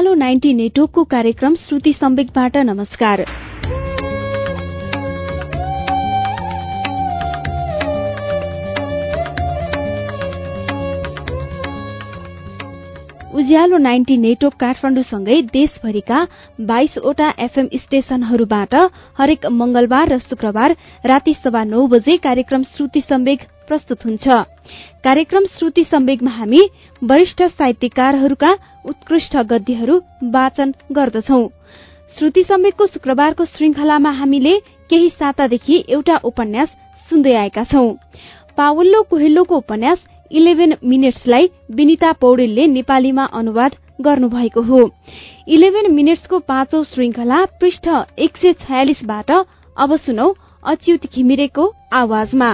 उज्यालो ninety नेटवर्कको कार्यक्रम श्रुति सम्वेकबाट नमस्कार। उज्यालो नाइन्टी नेटवर्क काठमाडौँसँगै देशभरिका बाइसवटा एफएम स्टेशनहरूबाट हरेक मंगलबार र शुक्रबार राति सभा नौ बजे कार्यक्रम श्रुति सम्वेक प्रस्तुत हुन्छ। कार्यक्रम श्रुति सम्वेकमा हामी वरिष्ठ साहित्यकारहरूका उत्कृष्ट गद्यहरू वाचन गर्दछौ। श्रुति सम्वेकको शुक्रबारको श्रृंखलामा हामीले केही सातादेखि एउटा उपन्यास सुन्दै आएका छौं। पावल्लो कोहेल्लोको उपन्यास इलेभेन मिनट्सलाई विनिता पौडेलले नेपालीमा अनुवाद गर्नुभएको हो। इलेभेन मिनट्सको पाँचौं श्रृंखला पृष्ठ एक सय छयालिसबाट अब सुनौ अच्युत घिमिरेको आवाजमा।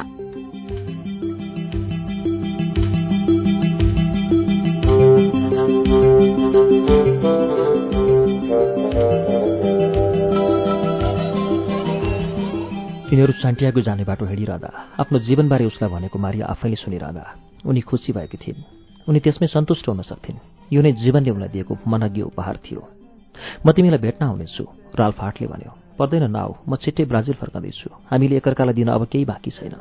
सान्टियागो जाने बाटो हिँडिरहँदा आफ्नो जीवनबारे उसलाई भनेको मारिया आफैले सुनिरहँदा उनी खुसी भएकी थिइन्। उनी त्यसमै सन्तुष्ट हुन सक्थिन्। यो नै जीवनले उनलाई दिएको मनज्ञ उपहार थियो। म तिमीलाई भेट्न आउनेछु राल्फ हार्टले भन्यो। पर्दैन नआऊ म छिट्टै ब्राजिल फर्कँदैछु। हामीले एकअर्कालाई दिन अब केही बाँकी छैन।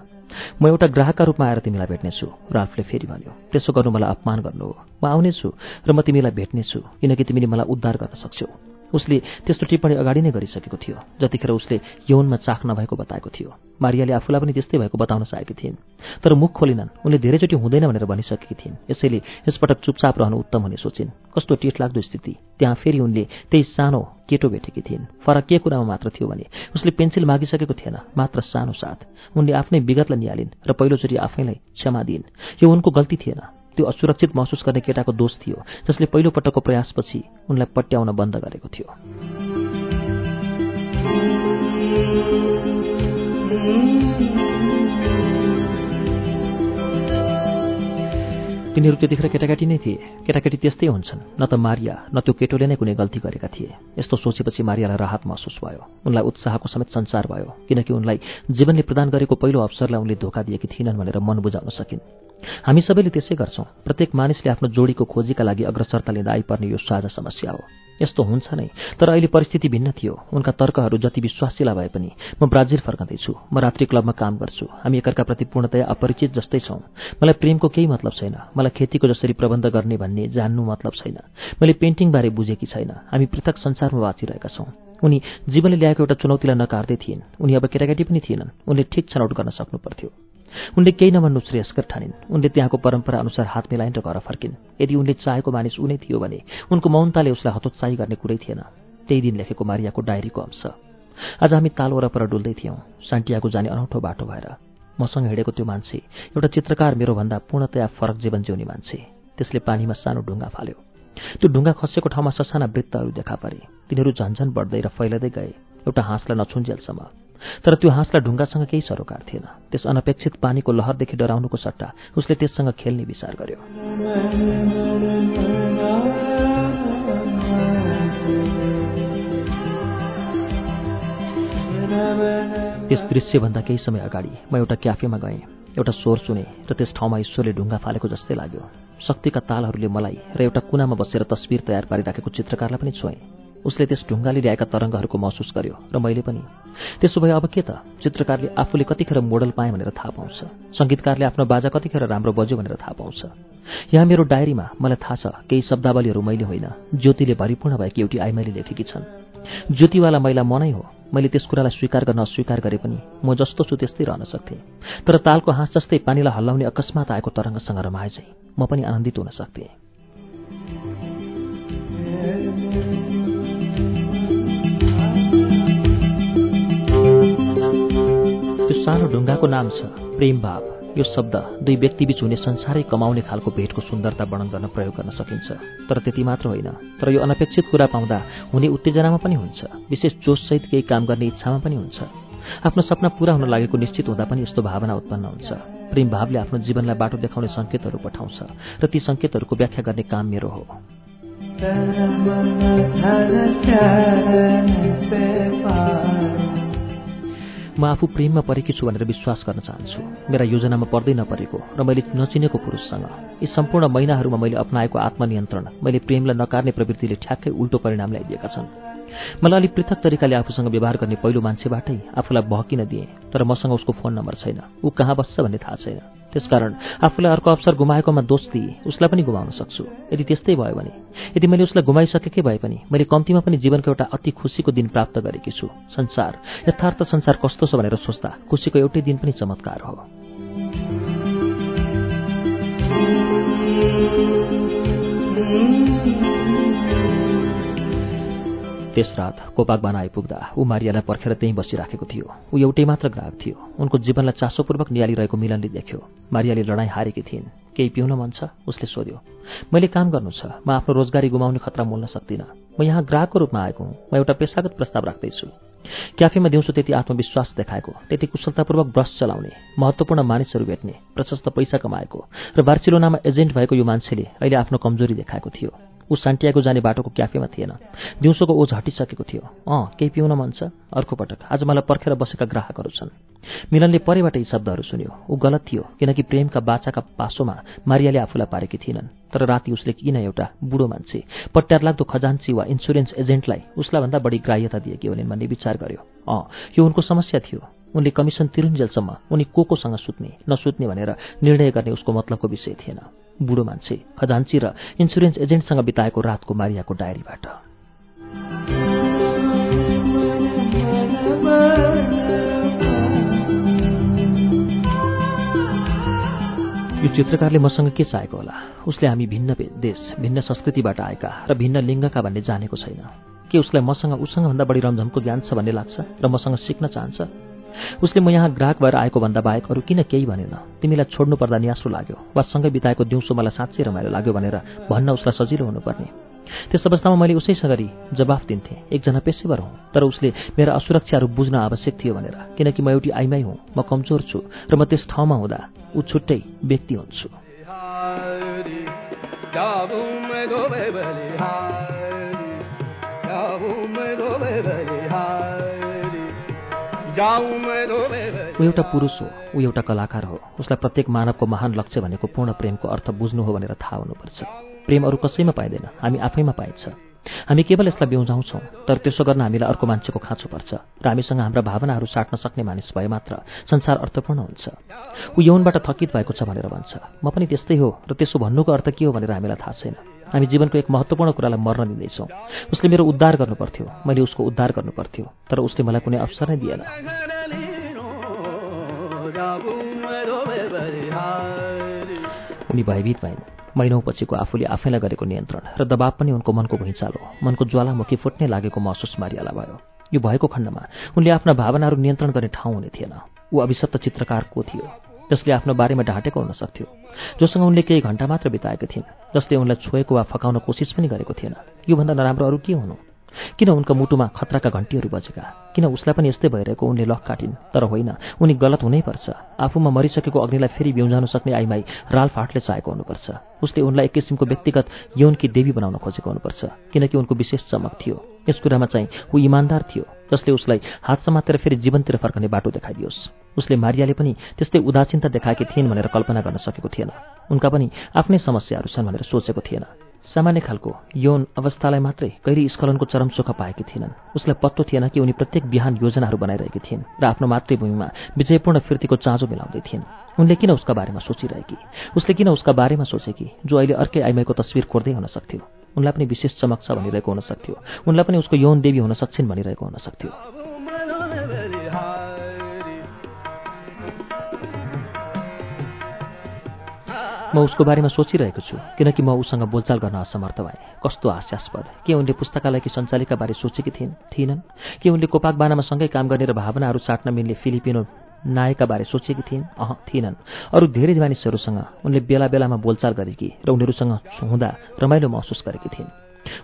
म एउटा ग्राहकका रूपमा आएर तिमीलाई भेट्नेछु राल्फले फेरि भन्यो। त्यसो गर्नु मलाई अपमान गर्नु हो। म आउनेछु र म तिमीलाई भेट्नेछु किनकि तिमीले मलाई उद्धार गर्न सक्छौ। उसले त्यस्तो टिप्पणी अगाडि नै गरिसकेको थियो जतिखेर उसले यौनमा चाख नभएको बताएको थियो। मारियाले आफूलाई पनि त्यस्तै भएको बताउन चाहेकी थिइन्। तर मुख खोलिनन्। उनले धेरैचोटि हुँदैन भनेर भनिसकेकी थिइन्। यसैले यसपटक चुपचाप रहनु उत्तम हुने सोचिन्। कस्तो टिटलाग्दो स्थिति। त्यहाँ फेरि उनले त्यही सानो केटो भेटेकी थिइन्। फरक के कुरामा मात्र थियो भने उसले पेन्सिल मागिसकेको थिएन मात्र सानो साथ। उनले आफ्नै विगतलाई निहालिन् र पहिलोचोटि आफैलाई क्षमा दिइन्। यो उनको गल्ती थिएन। त्यो असुरक्षित महसुस गर्ने केटाको दोष थियो जसले पहिलो पटकको प्रयासपछि उनलाई पट्याउन बन्द गरेको थियो। तिनीहरू त्यतिखेर केटाकेटी नै थिए। केटाकेटी त्यस्तै हुन्छन्। न त मारिया न त्यो केटोले नै कुनै गल्ती गरेका थिए। यस्तो सोचेपछि मारियालाई राहत महसुस भयो। उनलाई उत्साहको समेत संसार भयो किनकि उनलाई जीवनले प्रदान गरेको पहिलो अवसरलाई उनले धोका दिएकी थिएनन् भनेर मन बुझाउन सकिन्। हामी सबैले त्यसै गर्छौं। प्रत्येक मानिसले आफ्नो जोडीको खोजीका लागि अग्रसरता लिँदा आइपर्ने यो साझा समस्या हो। यस्तो हुन्छ नै तर अहिले परिस्थिति भिन्न थियो। उनका तर्कहरू जति विश्वासिला भए पनि म ब्राजिल फर्कँदैछु। म रात्रि क्लबमा काम गर्छु। हामी एकअर्काप्रति पूर्णतया अपरिचित जस्तै छौँ। मलाई प्रेमको केही मतलब छैन। मलाई खेतीको जसरी प्रबन्ध गर्ने भन्ने जान्नु मतलब छैन। मैले पेन्टिङबारे बुझेकी छैन। हामी पृथक संसारमा बाँचिरहेका छौँ। उनी जीवनले ल्याएको एउटा चुनौतीलाई नकार्दै थिइन्। उनी अब केटाकेटी पनि थिएनन्। उनले ठिक छनौट गर्न सक्नु पर्थ्यो। उनले केही नभन्नु श्रेयस्कर ठानिन्। उनले त्यहाँको परम्परा अनुसार हात मिलाइन् र घर फर्किन्। यदि उनले चाहेको मानिस उनै थियो भने उनको मौनताले उसलाई हतोत्साही गर्ने कुरै थिएन। त्यही दिन लेखेको मारियाको डायरीको अंश। आज हामी ताल वरपर डुल्दै थियौँ। सान्टियाको जाने अनौठो बाटो भएर। मसँग हिँडेको त्यो मान्छे एउटा चित्रकार मेरोभन्दा पूर्णतया फरक जीवन जिउने मान्छे। त्यसले पानीमा सानो ढुङ्गा फाल्यो। त्यो ढुङ्गा खसेको ठाउँमा ससाना वृत्तहरू देखा परे। तिनीहरू झन्झन बढ्दै र फैलदै गए। एउटा हाँसलाई नछुन्जेलसम्म। तर त्यो हाँसलाई ढुङ्गासँग केही सरोकार थिएन। त्यस अनपेक्षित पानीको लहरदेखि डराउनुको सट्टा उसले त्यससँग खेल्ने विचार गर्यो। त्यस दृश्यभन्दा केही समय अगाडि म एउटा क्याफेमा गएँ। एउटा स्वर सुने र त्यस ठाउँमा ईश्वरले ढुङ्गा फालेको जस्तै लाग्यो। शक्तिका तालहरूले मलाई र एउटा कुनामा बसेर तस्विर तयार पारिराखेको चित्रकारलाई पनि छोएँ। उसले त्यस ढुङ्गाले ल्याएका तरङ्गहरूको महसुस गर्यो र मैले पनि। त्यसो भए अब के त? चित्रकारले आफूले कतिखेर मोडल पाएँ भनेर थाहा पाउँछ। सङ्गीतकारले आफ्नो बाजा कतिखेर राम्रो बज्यो भनेर थाहा पाउँछ। यहाँ मेरो डायरीमा मलाई थाहा छ केही शब्दावलीहरू मैले होइन। ज्योतिले भरिपूर्ण भएकी एउटी आइमाईले लेखेकी छन्। ज्योतिवाला महिला मनै हो। मैले त्यस कुरालाई स्वीकार गर्न अस्वीकार गरे पनि म जस्तो छु त्यस्तै रहन सक्थेँ। तर तालको हाँस जस्तै पानीलाई हल्लाउने अकस्मात आएको तरङ्गसँग रमाए चाहिँ म पनि आनन्दित हुन सक्थेँ। त्यो सानो ढुङ्गाको नाम छ प्रेम भाव यो शब्द दुई व्यक्तिबीच हुने संसारै कमाउने खालको भेटको सुन्दरता वर्णन गर्न प्रयोग गर्न सकिन्छ तर त्यति मात्र होइन तर यो अनपेक्षित कुरा पाउँदा हुने उत्तेजनामा पनि हुन्छ विशेष जोससहित केही काम गर्ने इच्छामा पनि हुन्छ आफ्नो सपना पूरा हुन लागेको निश्चित हुँदा पनि यस्तो भावना उत्पन्न हुन्छ प्रेम भावले आफ्नो जीवनलाई बाटो देखाउने सङ्केतहरू पठाउँछ र ती सङ्केतहरूको व्याख्या गर्ने काम मेरो हो म आफू प्रेममा परेकी छु भनेर विश्वास गर्न चाहन्छु। मेरा योजनामा पर्दै नपरेको र मैले नचिनेको पुरुषसँग यी सम्पूर्ण महिनाहरूमा मैले अप्नाएको आत्मनियन्त्रण मैले प्रेमलाई नकार्ने प्रवृत्तिले ठ्याक्कै उल्टो परिणाम ल्याइदिएका छन्। मलाई अलिक पृथक तरिकाले आफूसँग व्यवहार गर्ने पहिलो मान्छेबाटै आफूलाई बहकिन दिएँ तर मसँग उसको फोन नम्बर छैन। ऊ कहाँ बस्छ भन्ने थाहा छैन। त्यसकारण आफूलाई अर्को अवसर गुमाएकोमा दोष दिए उसलाई पनि गुमाउन सक्छु। यदि त्यस्तै भयो भने यदि मैले उसलाई गुमाइसकेकै भए पनि मैले कम्तीमा पनि जीवनको एउटा अति खुसीको दिन प्राप्त गरेकी छु। संसार यथार्थ संसार कस्तो छ भनेर सोच्दा खुसीको एउटै दिन पनि चमत्कार हो। त्यस रात कोपाकबान आइपुग्दा ऊ मारियालाई पर्खेर त्यहीँ बसिराखेको थियो। ऊ एउटै मात्र ग्राहक थियो। उनको जीवनलाई चासोपूर्वक निहालिरहेको मिलनले देख्यो। मारियाले लडाईँ हारेकी थिइन्। केही पिउन मन छ? उसले सोध्यो। मैले काम गर्नु छ। म आफ्नो रोजगारी गुमाउने खतरा मोल्न सक्दिनँ। म यहाँ ग्राहकको रूपमा आएको हुँ। म एउटा पेसागत प्रस्ताव राख्दैछु। क्याफेमा दिउँसो त्यति आत्मविश्वास देखाएको त्यति कुशलतापूर्वक ब्रस चलाउने महत्वपूर्ण मानिसहरू भेट्ने प्रशस्त पैसा कमाएको र बार्सिलोनामा एजेन्ट भएको यो मान्छेले अहिले आफ्नो कमजोरी देखाएको थियो। ऊ सान्टियाको जाने बाटोको क्याफेमा थिएन। दिउँसोको ओझ हटिसकेको थियो। अँ केही पिउन मन छ? अर्को पटक। आज मलाई पर्खेर बसेका ग्राहकहरू छन्। मिलनले परेबाट यी शब्दहरू सुन्यो। ऊ गलत थियो किनकि प्रेमका बाचाका पासोमा मारियाले आफूलाई पारेकी थिएनन् तर राति उसले किन एउटा बुढो मान्छे पट्यार लाग्दो खजान्ची वा इन्सुरेन्स एजेन्टलाई उसलाई भन्दा बढी ग्राह्यता दिएकी हुने भन्ने विचार गर्यो। अँ यो उनको समस्या थियो। उनले कमिसन तिरुन्जेलसम्म उनी को कोसँग सुत्ने नसुत्ने भनेर निर्णय गर्ने उसको मतलबको विषय थिएन। बुढो मान्छे खजान्ची र इन्सुरेन्स एजेन्टसँग बिताएको रातको मारियाको डायरीबाट। यो चित्रकारले मसँग के चाहेको होला? उसले हामी भिन्न देश भिन्न संस्कृतिबाट आएका र भिन्न लिङ्गका भन्ने जानेको छैन। के उसलाई मसँग उसँग भन्दा बढी रमझमको ज्ञान छ भन्ने लाग्छ? र मसँग सिक्न चाहन्छ? उसले म यहाँ ग्राहक भएर आएको भन्दा बाहेक अरू किन केही भनेन। तिमीलाई छोड्नु पर्दा न्यासो लाग्यो। वा सँगै बिताएको दिउँसो मलाई साँच्चै रमाइलो लाग्यो भनेर भन्न उसलाई सजिलो हुनुपर्ने। त्यस अवस्थामा मैले उसैसँगरी जवाफ दिन्थेँ एकजना पेसेवर हुँ तर उसले मेरा असुरक्षाहरू बुझ्न आवश्यक थियो भनेर किनकि म एउटी आइमाई हुँ म कमजोर छु र म त्यस ठाउँमा हुँदा ऊ छुट्टै व्यक्ति हुन्छु। ऊ एउटा पुरुष हो ऊ एउटा कलाकार हो। उसलाई प्रत्येक मानवको महान लक्ष्य भनेको पूर्ण प्रेमको अर्थ बुझ्नु हो भनेर थाहा हुनुपर्छ। प्रेम अरू कसैमा पाइँदैन हामी आफैमा पाइन्छ। हामी केवल यसलाई बिउजाउँछौँ तर त्यसो गर्न हामीलाई अर्को मान्छेको खाँचो पर्छ। र हामीसँग हाम्रा भावनाहरू साट्न सक्ने मानिस भए मात्र संसार अर्थपूर्ण हुन्छ। ऊ यौनबाट थकित भएको छ भनेर भन्छ। म पनि त्यस्तै हो र त्यसो भन्नुको अर्थ के हो भनेर हामीलाई थाहा छैन। हामी जीवनको एक महत्त्वपूर्ण कुरालाई मर्न दिँदैछौँ। उसले मेरो उद्धार गर्नुपर्थ्यो। मैले उसको उद्धार गर्नुपर्थ्यो। तर उसले मलाई कुनै अवसर नै दिएन। उनी भयभीत भइन्। महिनौपछिको आफूले आफैलाई गरेको नियन्त्रण र दबाव पनि उनको मनको भुइँचालो मनको ज्वालामुखी फुट्ने लागेको महसुस मारियाला भयो। यो भएको खण्डमा उनले आफ्ना भावनाहरू नियन्त्रण गर्ने ठाउँ हुने थिएन। ऊ अभिशप्त चित्रकार को थियो? जसले आफ्नो बारेमा ढाँटेको हुन सक्थ्यो जोसँग उनले केही घण्टा मात्र बिताएका थिइन् जसले उनलाई छोएको वा फकाउन कोसिस पनि गरेको थिएन। योभन्दा नराम्रो अरू के हुनु? किन उनका मुटुमा खतराका घन्टीहरू बजेका? किन उसलाई पनि यस्तै भइरहेको उनले लक काटिन्? तर होइन उनी गलत हुनैपर्छ आफूमा मरिसकेको अग्निलाई फेरि बिउजाउन सक्ने आइमाई राल फाटले चाहेको हुनुपर्छ। उसले उनलाई एक किसिमको व्यक्तिगत यौनकी देवी बनाउन खोजेको हुनुपर्छ किनकि उनको विशेष चमक थियो। यस कुरामा चाहिँ ऊ इमान्दार थियो। जसले उसलाई हात समातेर फेरि जीवनतिर फर्कने बाटो देखाइदियोस्। उसले मारियाले पनि त्यस्तै उदासीनता देखाएकी थिइन् भनेर कल्पना गर्न सकेको थिएन। उनका पनि आफ्नै समस्याहरू छन् भनेर सोचेको थिएन। सामान्य खालको यौन अवस्थालाई मात्रै कहिले स्खलनको चरम सुख पाएकी थिएनन्। उसलाई पत्तो थिएन कि उनी प्रत्येक बिहान योजनाहरू बनाइरहेकी थिइन् र आफ्नो मातृभूमिमा विजयपूर्ण फिर्तीको चाँजो मिलाउँदै थिइन्। उनले किन उसका बारेमा सोचिरहेकी? उसले किन उसका बारेमा सोचेकी जो अहिले अर्कै आइमाईको तस्विर कोर्दै हुन सक्थ्यो? उनलाई पनि विशेष चमक छ भनिरहेको हुन सक्थ्यो। उनलाई पनि उसको यौन देवी हुन सक्छिन् भनिरहेको हुन सक्थ्यो। म उसको बारेमा सोचिरहेको छु किनकि म उसँग बोलचाल गर्न असमर्थ भएँ। कस्तो हास्यास्पद। के उनले पुस्तकालयकी सञ्चालिका बारे सोचेकी थिइन् थिएनन्? के उनले कोपाकबानामा सँगै काम गर्ने र भावनाहरू साट्न मिल्ने फिलिपिनो नायका बारे सोचेकी थिइन्? अह थिएनन्। अरू धेरै मानिसहरूसँग उनले बेला बेलामा बोलचाल गरेकी र उनीहरूसँग हुँदा रमाइलो महसुस गरेकी थिइन्।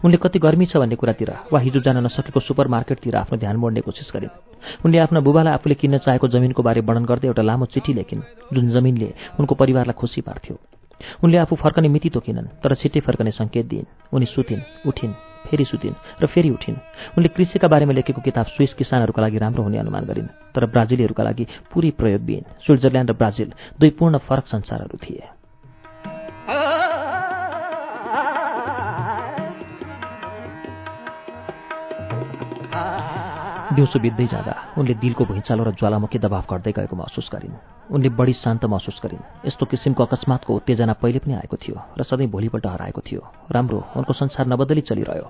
उनले कति गर्मी छ भन्ने कुरातिर वा हिजो जान नसकेको सुपर मार्केटतिर आफ्नो ध्यान मोड्ने कोसिस गरिन्। उनले आफ्ना बुबालाई आफूले किन्न चाहेको जमिनको बारे वर्णन गर्दै एउटा लामो चिठी लेखिन् जुन जमिनले उनको परिवारलाई खुसी पार्थ्यो। उनले आफू फर्कने मिति तोकिनन् तर छिट्टै फर्कने सङ्केत दिइन्। उनी सुतिन् उठिन् फेरि सुतिन् र फेरि उठिन्। उनले कृषिका बारेमा लेखेको किताब स्विस किसानहरूका लागि राम्रो हुने अनुमान गरिन् तर ब्राजिलीहरूका लागि पुरै प्रयोगविहीन स्विट्जरल्यान्ड र ब्राजिल दुई पूर्ण फरक संसारहरू थिए। दिउँसो बित्दै जाँदा उनले दिलको भुइँचालो र ज्वालामुखी दबाव घट्दै गएको महसुस गरिन्। उनले बढी शान्त महसुस गरिन्। यस्तो किसिमको अकस्मातको उत्तेजना पहिले पनि आएको थियो र सधैँ भोलिपल्ट हराएको थियो। राम्रो उनको संसार नबदली चलिरह्यो।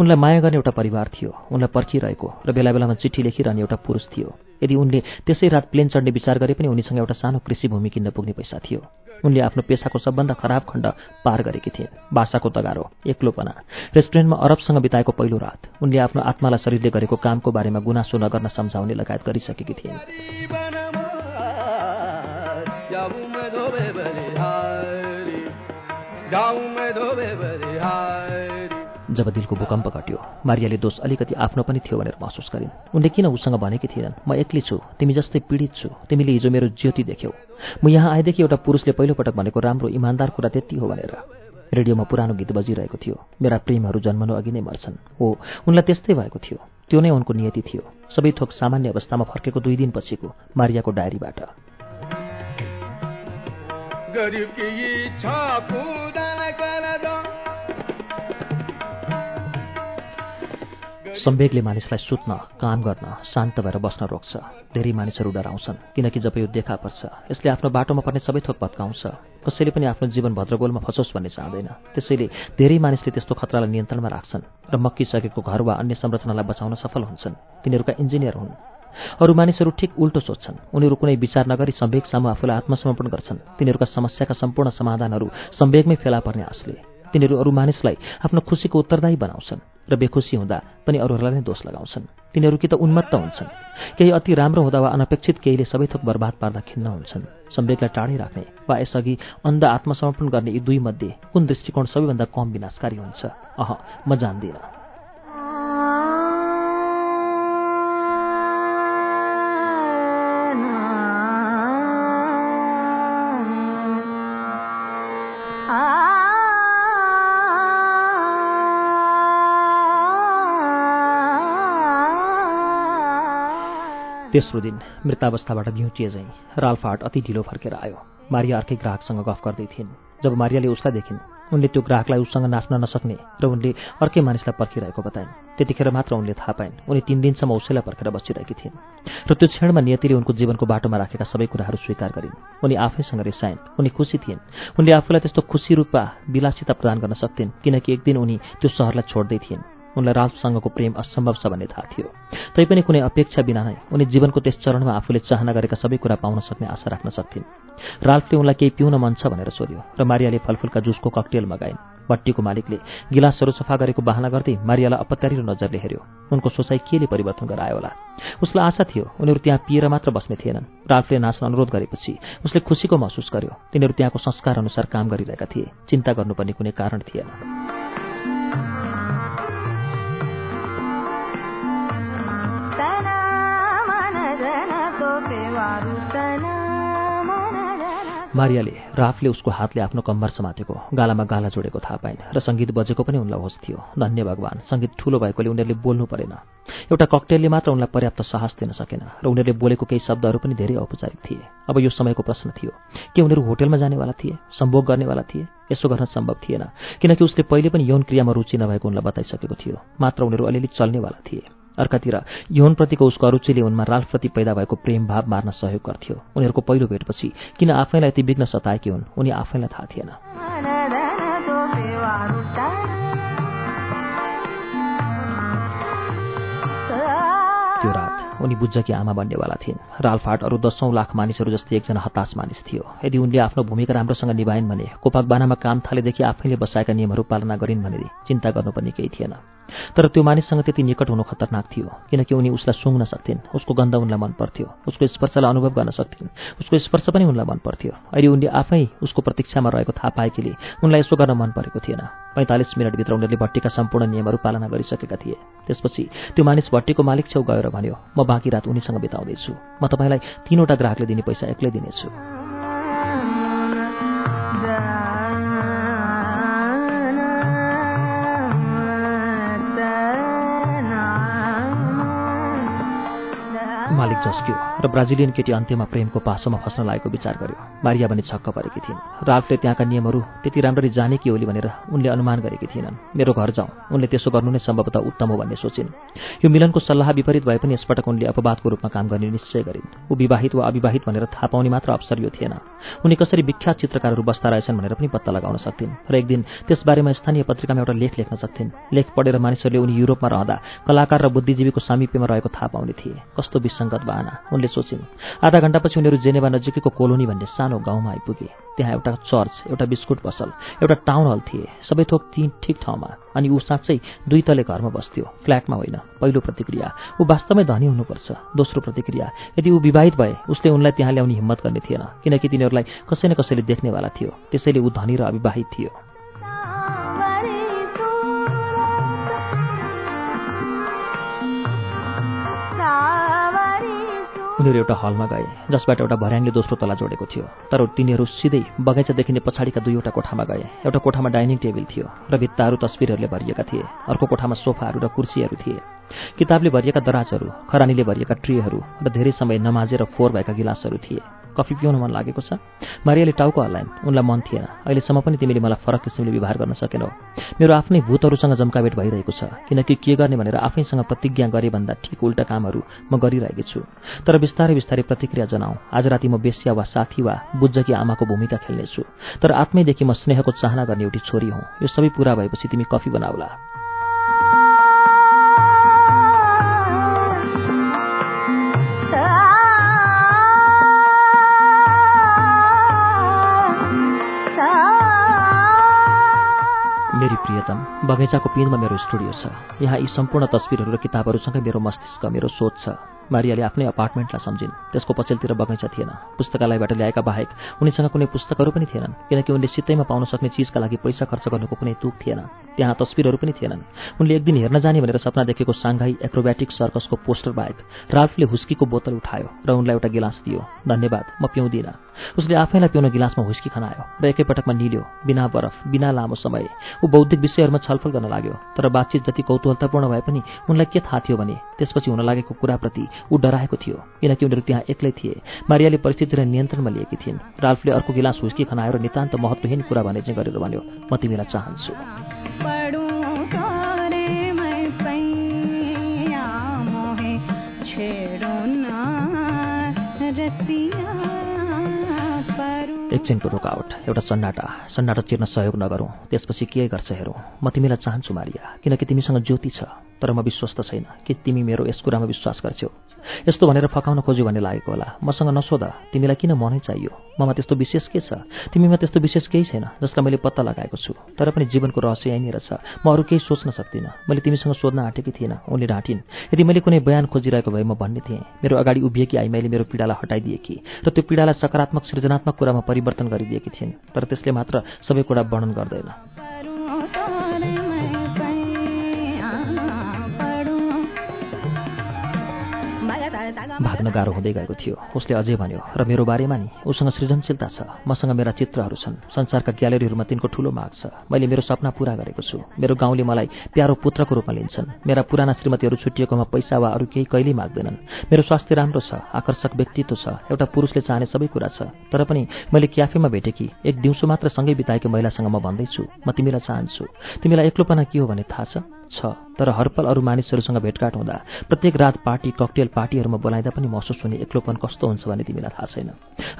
उनलाई माया गर्ने एउटा परिवार थियो। उनलाई पर्खिरहेको र बेला बेलामा चिठी लेखिरहने एउटा पुरुष थियो। यदि उनले त्यसै रात प्लेन चढ्ने विचार गरे पनि उनीसँग एउटा सानो कृषि भूमि किन्न पुग्ने पैसा थियो। उनले आफ्नो पेसाको सबभन्दा खराब खण्ड पार गरेकी थिइन् भाषाको तगारो एक्लोपना। रेस्टुरेन्टमा अरबसँग बिताएको पहिलो रात उनले आफ्नो आत्मालाई शरीरले गरेको कामको बारेमा गुनासो नगर्न सम्झाउने लगायत गरिसकेकी थिइन्। जब दिलको भूकम्प घट्यो। मारियाले दोष अलिकति आफ्नो पनि थियो भनेर महसुस गरिन्। उनले किन उसँग भनेकी थिएनन्? म एक्लै छु। तिमी जस्तै पीडित छु। तिमीले हिजो मेरो ज्योति देख्यौ। म यहाँ आएदेखि एउटा पुरुषले पहिलोपटक भनेको राम्रो इमान्दार कुरा त्यति हो भनेर। रेडियोमा पुरानो गीत बजिरहेको थियो। मेरा प्रेमहरू जन्मनु अघि नै मर्छन्। हो उनलाई त्यस्तै भएको थियो। त्यो नै उनको नियति थियो। सबै थोक सामान्य अवस्थामा फर्केको दुई दिनपछिको मारियाको डायरीबाट। सम्वेगले मानिसलाई सुत्न काम गर्न शान्त भएर बस्न रोक्छ। धेरै मानिसहरू डराउँछन् किनकि जब यो देखा पर्छ यसले आफ्नो बाटोमा पर्ने सबै थोक भत्काउँछ। कसैले पनि आफ्नो जीवन भद्रगोलमा फसोस् भन्ने चाहँदैन। त्यसैले धेरै मानिसले त्यस्तो खतरालाई नियन्त्रणमा राख्छन् र मक्किसकेको घर वा अन्य संरचनालाई बचाउन सफल हुन्छन्। तिनीहरूका इन्जिनियर हुन्। अरू मानिसहरू ठिक उल्टो सोध्छन्। उनीहरू कुनै विचार नगरी सम्वेग सामु आफूलाई आत्मसमर्पण गर्छन्। तिनीहरूका समस्याका सम्पूर्ण समाधानहरू सम्वेगमै फेला पर्ने आशले। तिनीहरू अरू मानिसलाई आफ्नो खुसीको उत्तरदायी बनाउँछन् र बेखुसी हुँदा पनि अरूहरूलाई नै दोष लगाउँछन्। तिनीहरू कि त उन्मत्त हुन्छन्। केही अति राम्रो हुँदा वा अनपेक्षित केहीले सबै थोक बर्बाद पार्दा खिन्न हुन्छन्। सम्वेकलाई टाढै राख्ने वा यसअघि अन्ध आत्मसमर्पण गर्ने यी दुई मध्ये कुन दृष्टिकोण सबैभन्दा कम विनाशकारी हुन्छ? अह म जान्दिनँ। तेस्रो दिन मृतावस्थाबाट भ्युटिए झैँ रालफाट अति ढिलो फर्केर आयो। मारिया अर्कै ग्राहकसँग गफ गर्दै थिइन्। जब मारियाले उसलाई देखिन् उनले त्यो ग्राहकलाई उसँग नाच्न नसक्ने र उनले अर्कै मानिसलाई पर्खिरहेको बताइन्। त्यतिखेर मात्र उनले थाहा पाइन् उनी तिन दिनसम्म उसैलाई पर्खेर बसिरहेकी थिइन्। र त्यो क्षणमा नियतिले उनको जीवनको बाटोमा राखेका सबै कुराहरू स्वीकार गरिन्। उनी आफैसँग रिसाइन् उनी खुसी थिइन्। उनले आफूलाई त्यस्तो खुसी रूपमा विलासिता प्रदान गर्न सक्थिन् किनकि एक दिन उनी त्यो सहरलाई छोड्दै थिइन्। उनलाई राल्फसँगको प्रेम असम्भव छ भन्ने थाहा थियो। तैपनि कुनै अपेक्षा बिना नै उनी जीवनको त्यस चरणमा आफूले चाहना गरेका सबै कुरा पाउन सक्ने आशा राख्न सक्थिन्। राल्फले उनलाई केही पिउन मन छ भनेर सोध्यो र मारियाले फलफुलका जुसको ककटेल मगाइन्। भट्टीको मालिकले गिलासहरू सफा गरेको बाहना गर्दै मारियालाई अपत्यारिलो नजरले हेऱ्यो। उनको सोचाइ केले परिवर्तन गरायो होला? उसलाई आशा थियो उनीहरू त्यहाँ पिएर मात्र बस्ने थिएनन्। राल्फले नाच्न अनुरोध गरेपछि उसले खुसीको महसुस गर्यो। तिनीहरू त्यहाँको संस्कार अनुसार काम गरिरहेका थिए। चिन्ता गर्नुपर्ने कुनै कारण थिएन। मारियाले राफले उसको हातले आफ्नो कम्बर समातेको गालामा गाला जोडेको थाहा पाइन् र सङ्गीत बजेको पनि उनलाई होस् थियो। धन्य भगवान् सङ्गीत ठूलो भएकोले उनीहरूले बोल्नु परेन। एउटा ककटेलले मात्र उनलाई पर्याप्त साहस दिन सकेन र उनीहरूले बोलेको केही शब्दहरू पनि धेरै औपचारिक थिए। अब यो समयको प्रश्न थियो के उनीहरू होटेलमा जानेवाला थिए सम्भोग गर्नेवाला थिए? यसो गर्न सम्भव थिएन किनकि उसले पहिले पनि यौन क्रियामा रुचि नभएको उनलाई बताइसकेको थियो। मात्र उनीहरू अलिअलि चल्नेवाला थिए। अर्कातिर। यौनप्रतिको उसको अरुचिले उनमा राल्फप्रति पैदा भएको प्रेम भाव मार्न सहयोग गर्थ्यो। उनीहरूको पहिलो भेटपछि किन आफैलाई यति विघ्न सताएकी हुन् उनी आफैलाई थाहा थिएन। त्यो रात उनी बुझ्छ कि आमा बन्नेवाला थिइन्। रालफाट अरू दसौँ लाख मानिसहरू जस्तै एकजना हताश मानिस थियो। यदि उनले आफ्नो भूमिका राम्रोसँग निभाइन् भने कोपाकबानामा काम थालेदेखि आफैले बसाएका नियमहरू पालना गरिन् भने चिन्ता गर्नुपर्ने केही थिएन। तर त्यो मानिससँग त्यति निकट हुनु खतरनाक थियो किनकि उनी उसलाई सुँग्न सक्थिन्। उसको गन्ध उनलाई मन पर्थ्यो। उसको स्पर्शलाई अनुभव गर्न सक्थिन्। उसको स्पर्श पनि उनलाई मन पर्थ्यो। अहिले उनले आफै उसको प्रतीक्षामा रहेको थाहा पाएकीले उनलाई यसो गर्न मन परेको थिएन। पैँतालिस मिनटभित्र उनीहरूले भट्टीका सम्पूर्ण नियमहरू पालना गरिसकेका थिए। त्यसपछि त्यो मानिस भट्टीको मालिक छेउ गएर भन्यो म बाँकी रात उनीसँग बिताउँदैछु। म तपाईँलाई तिनवटा ग्राहकले दिने पैसा एक्लै दिनेछु। मालिक झस्क्यो र ब्राजिलियन केटी अन्त्यमा प्रेमको पासोमा फस्न लागेको विचार गर्यो। मारिया भने छक्क परेकी थिइन्। राल्फले त्यहाँका नियमहरू त्यति राम्ररी जाने कि होली भनेर उनले अनुमान गरेकी थिएनन्। मेरो घर जाउँ। उनले त्यसो गर्नु नै सम्भवतः उत्तम हो भन्ने सोचिन्। यो मिलनको सल्लाह विपरीत भए पनि यसपटक उनले अपवादको रूपमा काम गर्ने निश्चय गरिन्। ऊ विवाहित वा अविवाहित भनेर थाहा पाउने मात्र अवसर यो थिएन। उनी कसरी विख्यात चित्रकारहरू बस्दा रहेछन् भनेर पनि पत्ता लगाउन सक्थिन् र एक दिन त्यसबारेमा स्थानीय पत्रिकामा एउटा लेख लेख्न सक्थिन्। लेख पढेर मानिसहरूले उनी युरोपमा रहँदा कलाकार र बुद्धिजीवीको सामिप्यमा रहेको थाहा पाउने थिए। कस्तो विसङ्गत बाहना उनले सोचिन् आधा घण्टापछि उनीहरू जेनेवा नजिकैको कोलोनी भन्ने सानो गाउँमा आइपुगे। त्यहाँ एउटा चर्च एउटा बिस्कुट पसल एउटा टाउन हल थिए। सबै थोक ती ठिक ठाउँमा अनि ऊ साँच्चै दुई तले घरमा बस्थ्यो। फ्ल्याटमा होइन पहिलो प्रतिक्रिया। ऊ वास्तवमै धनी हुनुपर्छ। दोस्रो प्रतिक्रिया यदि ऊ विवाहित भए उसले उनलाई त्यहाँ ल्याउने हिम्मत गर्ने थिएन किनकि तिनीहरूलाई कसै न कसैले देख्नेवाला थियो। त्यसैले ऊ धनी र अविवाहित थियो। उनीहरू एउटा हलमा गए जसबाट एउटा भर्याङले दोस्रो तला जोडेको थियो। तर तिनीहरू सिधै बगैँचा देखिने पछाडिका दुईवटा कोठामा गए। एउटा कोठामा डाइनिङ टेबल थियो र भित्ताहरू तस्विरहरूले भरिएका थिए। अर्को कोठामा सोफाहरू र कुर्सीहरू थिए। किताबले भरिएका दराजहरू खरानीले भरिएका ट्रेहरू र धेरै समय नमाजेर फोहोर भएका गिलासहरू थिए। कफी पिउन मन लागेको छ? मारियाले टाउको हल्लाइन्। उनलाई मन थिएन। अहिलेसम्म पनि तिमीले मलाई फरक किसिमले व्यवहार गर्न सकेनौ। मेरो आफ्नै भूतहरूसँग जम्कावेट भइरहेको छ किनकि के गर्ने भनेर आफैसँग प्रतिज्ञा गरे भन्दा ठिक उल्टा कामहरू म गरिरहेकी छु। तर बिस्तारै बिस्तारै प्रतिक्रिया जनाऊ। आज राति म बेस्या वा साथी वा बुझ्जकी आमाको भूमिका खेल्नेछु। तर आत्मैदेखि म स्नेहको चाहना गर्ने एउटी छोरी हुँ। यो सबै पुरा भएपछि तिमी कफी बनाउला। मेरी प्रियतम बगैँचाको पिँधमा मेरो स्टुडियो छ। यहाँ यी सम्पूर्ण तस्विरहरू र किताबहरूसँगै मेरो मस्तिष्क मेरो सोच छ। मारियाले आफ्नै अपार्टमेन्टलाई सम्झिन्। त्यसको पछिल्तिर बगैँचा थिएन। पुस्तकालयबाट ल्याएका बाहेक उनीसँग कुनै पुस्तकहरू पनि थिएनन्। किनकि उनले सित्तैमा पाउन सक्ने चिजका लागि पैसा खर्च गर्नुको कुनै तुक थिएन। त्यहाँ तस्विरहरू पनि थिएनन्। उनले एक दिन हेर्न जाने भनेर सपना देखेको साङ्घाई एक्रोब्याटिक सर्कसको पोस्टर बाहेक राल्फले हुस्कीको बोतल उठायो र उनलाई एउटा गिलास दियो। धन्यवाद म पिउँदिनँ। उसले आफैलाई पिउन गिलासमा हुस्की खनायो र एकैपटकमा निल्यो बिना बरफ बिना लामो समय। ऊ बौद्धिक विषयहरूमा छलफल गर्न लाग्यो तर बातचित जति कौतूहलतापूर्ण भए पनि उनलाई के थाहा थियो भने त्यसपछि हुन लागेको कुराप्रति ऊ डराएको थियो किनकि उनीहरू त्यहाँ एक्लै थिए। मारियाले परिस्थितिलाई नियन्त्रणमा लिएकी थिइन्। राल्फले अर्को गिलास हुस्की खनायो र नितान्त महत्वहीन कुरा भने चाहिँ गरेर भन्यो म तिमीलाई चाहन्छु। एकछिनको रोकावट एउटा सन्नाटा सन्नाटा चिर्न सहयोग नगरौँ त्यसपछि के गर्छ हेरौँ? म तिमीलाई चाहन्छु मारिया किनकि तिमीसँग ज्योति छ। तर म विश्वस्त छैन कि तिमी मेरो यस कुरामा विश्वास गर्छौ। यस्तो भनेर फकाउन खोज्यो भन्ने लागेको होला। मसँग नसोध तिमीलाई किन मनै चाहियो? ममा त्यस्तो विशेष के छ? तिमीमा त्यस्तो विशेष केही छैन जसलाई मैले पत्ता लगाएको छु। तर पनि जीवनको रहस्य यहीँनिर छ। म अरू केही सोच्न सक्दिनँ। मैले तिमीसँग सोध्न आँटेकी थिइनँ उनले ढाँटिन्। यदि मैले कुनै बयान खोजिरहेको भए म भन्ने थिएँ। मेरो अगाडि उभिएकी आई मैले मेरो पीडालाई हटाइदिएकी र त्यो पीडालाई सकारात्मक सृजनात्मक कुरामा परिवर्तन गरिदिएकी थिइन्। तर त्यसले मात्र सबै कुरा वर्णन गर्दैन। भाग्न गाह्रो हुँदै गएको थियो। उसले अझै भन्यो र मेरो बारेमा नि? उसँग सृजनशीलता छ। मसँग मेरा चित्रहरू छन्। संसारका ग्यालेरीहरूमा तिनको ठुलो माग छ। मैले मेरो सपना पूरा गरेको छु। मेरो गाउँले मलाई प्यारो पुत्रको रूपमा लिन्छन्। मेरा पुराना श्रीमतीहरू छुट्टिएकोमा पैसा वा अरू केही कहिल्यै माग्दैनन्। मेरो स्वास्थ्य राम्रो छ। आकर्षक व्यक्तित्व छ। एउटा पुरुषले चाहने सबै कुरा छ। तर पनि मैले क्याफेमा भेटेकी एक दिउँसो मात्र सँगै बिताएकी महिलासँग म भन्दैछु। म तिमीलाई चाहन्छु। तिमीलाई एक्लोपना के हो भने थाहा छ? छ तर हरपल अरू मानिसहरूसँग भेटघाट हुँदा प्रत्येक रात पार्टी ककटेल पार्टीहरूमा बोलाइँदा पनि महसुस हुने एक्लोपन कस्तो हुन्छ भन्ने तिमीलाई थाहा छैन।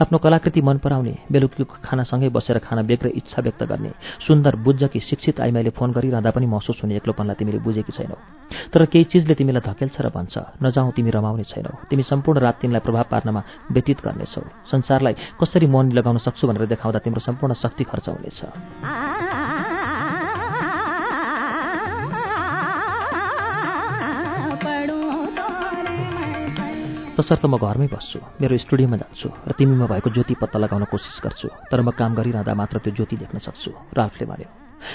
आफ्नो कलाकृति मन पराउने बेलुकीको खानासँगै बसेर खाना बेग्र इच्छा व्यक्त गर्ने सुन्दर बुझ्छ कि शिक्षित आइमाईले फोन गरिरहँदा पनि महसुस हुने एक्लोपनलाई तिमीले बुझेकी छैनौ। तर केही चिजले तिमीलाई धकेल्छ र भन्छ नजाउँ तिमी रमाउने छैनौ। तिमी सम्पूर्ण रात तिमीलाई प्रभाव पार्नमा व्यतीत गर्नेछौ। संसारलाई कसरी मन लगाउन सक्छु भनेर देखाउँदा तिम्रो सम्पूर्ण शक्ति खर्च हुनेछ। तसर्थ म घरमै बस्छु मेरो स्टुडियोमा जान्छु र तिमीमा भएको ज्योति पत्ता लगाउन कोसिस गर्छु तर म काम गरिरहँदा मात्र त्यो ज्योति देख्न सक्छु राल्फले भन्यो।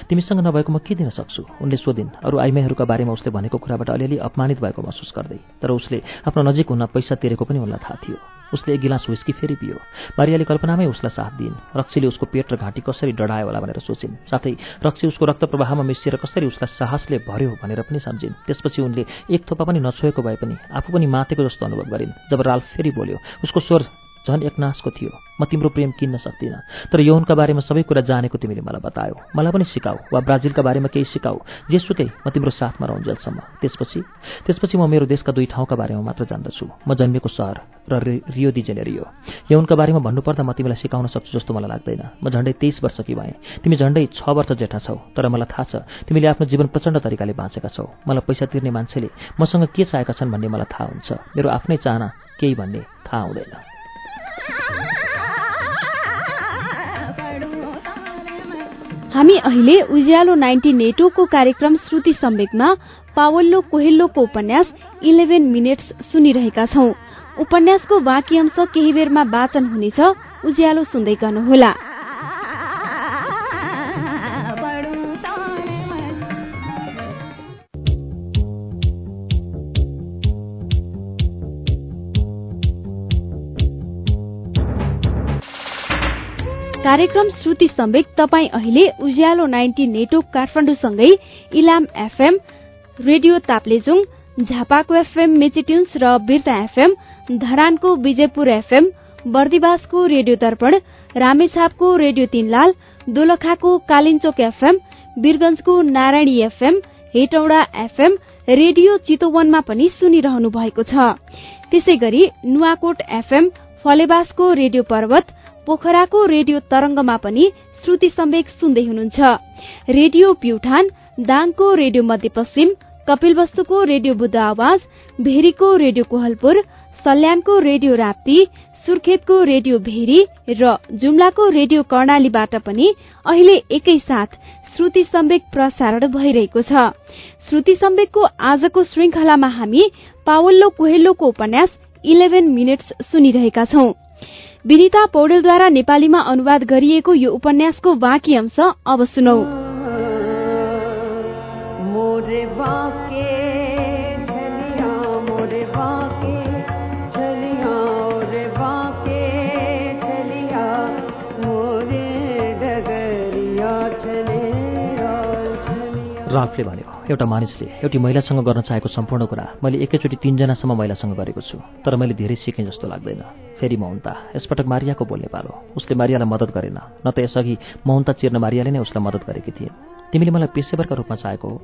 तिमीसँग नभएको म के दिन सक्छु? उनले सोधिन् अरू आइमाईहरूका बारेमा उसले भनेको कुराबाट अलिअलि अपमानित भएको महसुस गर्दै तर उसले आफ्नो नजिक हुन पैसा तिरेको पनि उनलाई थाहा थियो। उसले एक गिलास विस्की फेरि पियो। मारियाले कल्पनामै उसलाई साथ दिइन्। रक्सीले उसको पेट र घाँटी कसरी डढायो होला भनेर सोचिन्। साथै रक्सी उसको रक्त प्रवाहमा मिसिएर कसरी उसलाई साहसले भर्यो भनेर पनि सम्झिन्। त्यसपछि उनले एक थोपा पनि नछोएको भए पनि आफू पनि मातेको जस्तो अनुभव गरिन्। जब राल्फ फेरि बोल्यो उसको स्वर झन् एकनाशको थियो। म तिम्रो प्रेम किन्न सक्दिनँ। तर यौनका बारेमा सबै कुरा जानेको तिमीले मलाई बतायो। मलाई पनि सिकाऊ वा ब्राजिलका बारेमा केही सिकाऊ। जेसुकै म तिम्रो साथमा रहन्जेलसम्म त्यसपछि त्यसपछि म मेरो देशका दुई ठाउँका बारेमा मात्र जान्दछु। म जन्मेको सहर र रियो दि जेनेरियो। यौनका बारेमा भन्नुपर्दा म तिमीलाई सिकाउन सक्छु जस्तो मलाई लाग्दैन। म झन्डै तेइस वर्ष कि भएँ। तिमी झन्डै छ वर्ष जेठा छौ। तर मलाई थाहा छ तिमीले आफ्नो जीवन प्रचण्ड तरिकाले बाँचेका छौ। मलाई पैसा तिर्ने मान्छेले मसँग के चाहेका छन् भन्ने मलाई थाहा हुन्छ। मेरो आफ्नै चाहना केही भन्ने थाहा हुँदैन। हामी अहिले उज्यालो नाइन्टी नेटोको कार्यक्रम श्रुति सम्वेकमा पावल्लो कोहेल्लोको उपन्यास इलेभेन मिनट्स सुनिरहेका छौं। उपन्यासको बाँकी अंश केही बेरमा वाचन हुनेछ उज्यालो सुन्दै गर्नुहोला। कार्यक्रम श्रुति सम्वेक तपाईँ अहिले उज्यालो नाइन्टी नेटवर्क काठमाडौँसँगै इलाम एफएम रेडियो ताप्लेजुङ झापाको एफएम मेचिट्युन्स र बिर्ता एफएम धरानको विजयपुर एफएम बर्दिवासको रेडियो दर्पण रामेछापको रेडियो तीनलाल दोलखाको Kalinchowk FM वीरगंजको Narayani FM Hetauda FM radio चितोवनमा पनि सुनिरहनु भएको छ। त्यसै गरी नुवाकोट एफएम फलेवासको रेडियो पर्वत पोखराको रेडियो तरंगमा पनि श्रुति सम्वेक सुन्दै हुनुहुन्छ। रेडियो प्युठान दाङको रेडियो मध्यपश्चिम कपिलवस्तुको रेडियो बुद्ध आवाज भेरीको रेडियो कोहलपुर सल्यानको रेडियो राप्ती सुर्खेतको रेडियो भेरी र जुम्लाको रेडियो कर्णालीबाट पनि अहिले एकैसाथ श्रुति सम्वेक प्रसारण भइरहेको छ। श्रुति सम्वेकको आजको श्रृंखलामा हामी पावल्लो कोहेल्लोको उपन्यास इलेभेन मिनट्स सुनिरहेका छौं। विनिता पौडेलद्वारा नेपालीमा अनुवाद गरिएको यो उपन्यासको बाँकी अंश अब सुनौ। राफले भन्यो एउटा मानिसले एउटी महिलासँग गर्न चाहेको सम्पूर्ण कुरा मैले एकैचोटि तिनजनासम्म महिलासँग गरेको छु तर मैले धेरै सिकेँ जस्तो लाग्दैन। फेरि मौनता यसपटक मारियाको बोल्ने पालो। उसले मारियालाई मद्दत गरेन न त यसअघि मौनता चिर्न मारियाले नै उसलाई मद्दत गरेकी थिइन्। तिमीले मलाई पेसेवरका रूपमा चाहेको हो।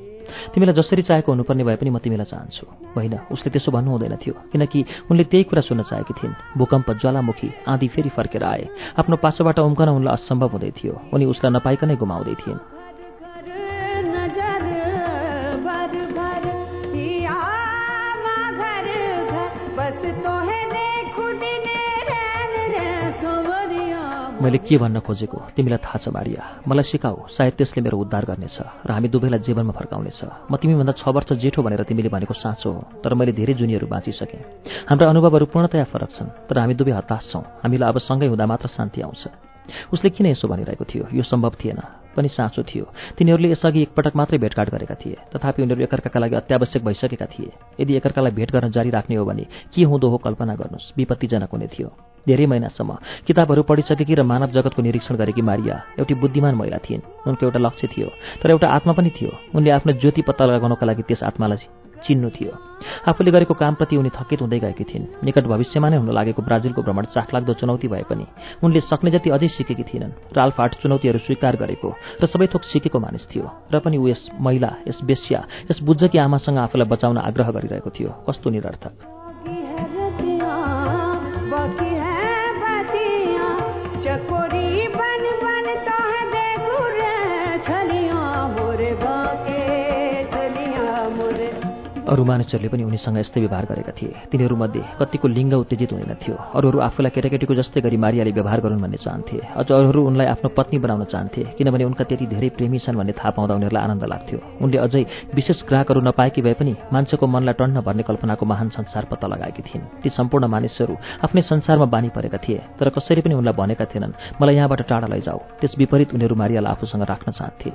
तिमीलाई जसरी चाहेको हुनुपर्ने भए पनि म तिमीलाई चाहन्छु। होइन उसले त्यसो भन्नु हुँदैन थियो किनकि उनले त्यही कुरा सुन्न चाहेकी थिइन्। भूकम्प ज्वालामुखी आँधी फेरि फर्केर आए। आफ्नो पासोबाट उम्कन उनलाई असम्भव हुँदै थियो। उनी उसलाई नपाइकनै गुमाउँदै थिइन्। मैले के भन्न खोजेको? तिमीलाई थाहा छ मारिया। मलाई सिकाऊ सायद त्यसले मेरो उद्धार गर्नेछ र हामी दुवैलाई जीवनमा फर्काउनेछ। म तिमीभन्दा छ वर्ष जेठो भनेर तिमीले भनेको साँचो हो तर मैले धेरै जुनीहरू बाँचिसकेँ। हाम्रा अनुभवहरू पूर्णतया फरक छन् तर हामी दुवै हताश छौँ। हामीलाई अब सँगै हुँदा मात्र शान्ति आउँछ। उसले किन यसो भनिरहेको थियो? यो सम्भव थिएन। पनि साँचो थियो। तिनीहरूले यसअघि एकपटक मात्रै भेटघाट गरेका थिए। तथापि उनीहरू एकअर्काका लागि अत्यावश्यक भइसकेका थिए। यदि एकअर्कालाई भेट गर्न जारी राख्ने हो भने के हुँदो हो कल्पना गर्नुहोस्। विपत्तिजनक हुने थियो। धेरै महिनासम्म किताबहरू पढिसकेकी र मानव जगतको निरीक्षण गरेकी मारिया एउटी बुद्धिमान महिला थिइन्। उनको एउटा लक्ष्य थियो तर एउटा आत्मा पनि थियो। उनले आफ्नो ज्योति पत्ता लगाउनका लागि त्यस आत्मालाई चिन्नु थियो। आफूले गरेको कामप्रति उनी थकित हुँदै गएकी थिइन्। निकट भविष्यमा नै हुन लागेको ब्राजिलको भ्रमण चाखलाग्दो चुनौती भए पनि उनले सक्ने जति अझै सिकेकी थिएनन् रालफाट चुनौतीहरू स्वीकार गरेको र सबै थोक सिकेको मानिस थियो र पनि ऊ यस महिला यस बेस्या यस बुझकी आमासँग आफूलाई बचाउन आग्रह गरिरहेको थियो कस्तो निरर्थक। अरू मानिसहरूले पनि उनीसँग यस्तै व्यवहार गरेका थिए। तिनीहरूमध्ये कतिको लिङ्ग उत्तेजित हुँदैन थियो। अरूहरू आफूलाई केटाकेटीको जस्तै गरी मारियाले व्यवहार गरून् भन्ने चाहन्थे। अझ अरूहरू उनलाई आफ्नो पत्नी बनाउन चाहन्थे किनभने उनका त्यति धेरै प्रेमी छन् भन्ने थाहा पाउँदा उनीहरूलाई आनन्द लाग्थ्यो। उनले अझै विशेष ग्राहकहरू नपाएकी भए पनि मान्छेको मनलाई टन्न भर्ने कल्पनाको महान संसार पत्ता लगाएकी थिइन्। ती सम्पूर्ण मानिसहरू आफ्नै संसारमा बानी परेका थिए तर कसरी पनि उनलाई भनेका थिएनन् मलाई यहाँबाट टाढा लैजाऊ। त्यस विपरीत उनीहरू मारियालाई आफूसँग राख्न चाहन्थे।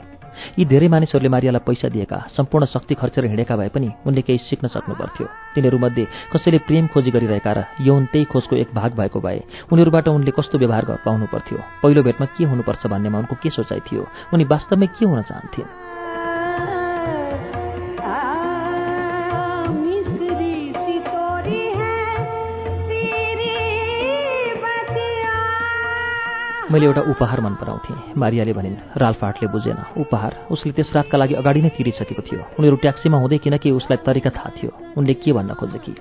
यी धेरै मानिसहरूले मारियालाई पैसा दिएका सम्पूर्ण शक्ति खर्चेर हिँडेका भए पनि उनले केही सिक्न सक्नुपर्थ्यो। तिनीहरूमध्ये कसैले प्रेम खोजी गरिरहेका र यौन त्यही खोजको एक भाग भएको भए उनीहरूबाट उनले कस्तो व्यवहार पाउनु पर्थ्यो पहिलो भेटमा के हुनुपर्छ भन्नेमा उनको के सोचाइ थियो? उनी वास्तवमै के हुन चाहन्थिन्? मैले एउटा उपहार मन पराउँथेँ। मारियाले भनिन् रालफाटले बुझेन। उपहार? उसले त्यस रातका लागि अगाडि नै तिरिसकेको थियो। उनीहरू ट्याक्सीमा हुँदै किनकि उसलाई तरिका थाहा थियो। उनले के भन्न खोजे कि?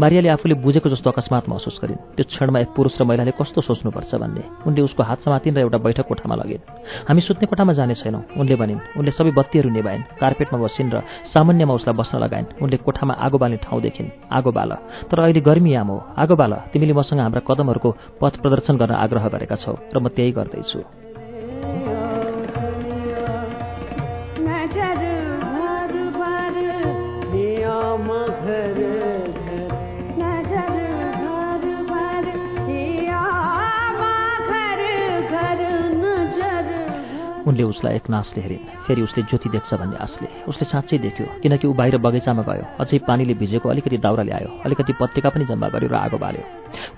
मारियाले आफूले बुझेको जस्तो अकस्मात महसुस गरिन्। त्यो क्षणमा एक पुरुष र महिलाले कस्तो सोच्नुपर्छ भन्ने। उनले उसको हात समातिन् र एउटा बैठक कोठामा लगिन्। हामी सुत्ने कोठामा जाने छैनौँ उनले भनिन्। उनले सबै बत्तीहरू निभाइन् कार्पेटमा बसिन् र सामान्यमा उसलाई बस्न लगाइन्। उनले कोठामा आगो बाल्ने ठाउँ देखिन्। आगो बाल तर अहिले गर्मी याम हो। आगो बाल तिमीले मसँग हाम्रा कदमहरूको पथ प्रदर्शन गर्न आग्रह गरेका छौ र म त्यही गर्दैछु। उनले उसलाई एक नासले हेरिन् फेरि उसले ज्योति देख्छ भन्ने आशले। उसले साँच्चै देख्यो किनकि ऊ बाहिर बगैँचामा गयो। अझै पानीले भिजेको अलिकति दाउरा ल्यायो। अलिकति पत्रिका पनि जम्मा गर्यो र आगो बाल्यो।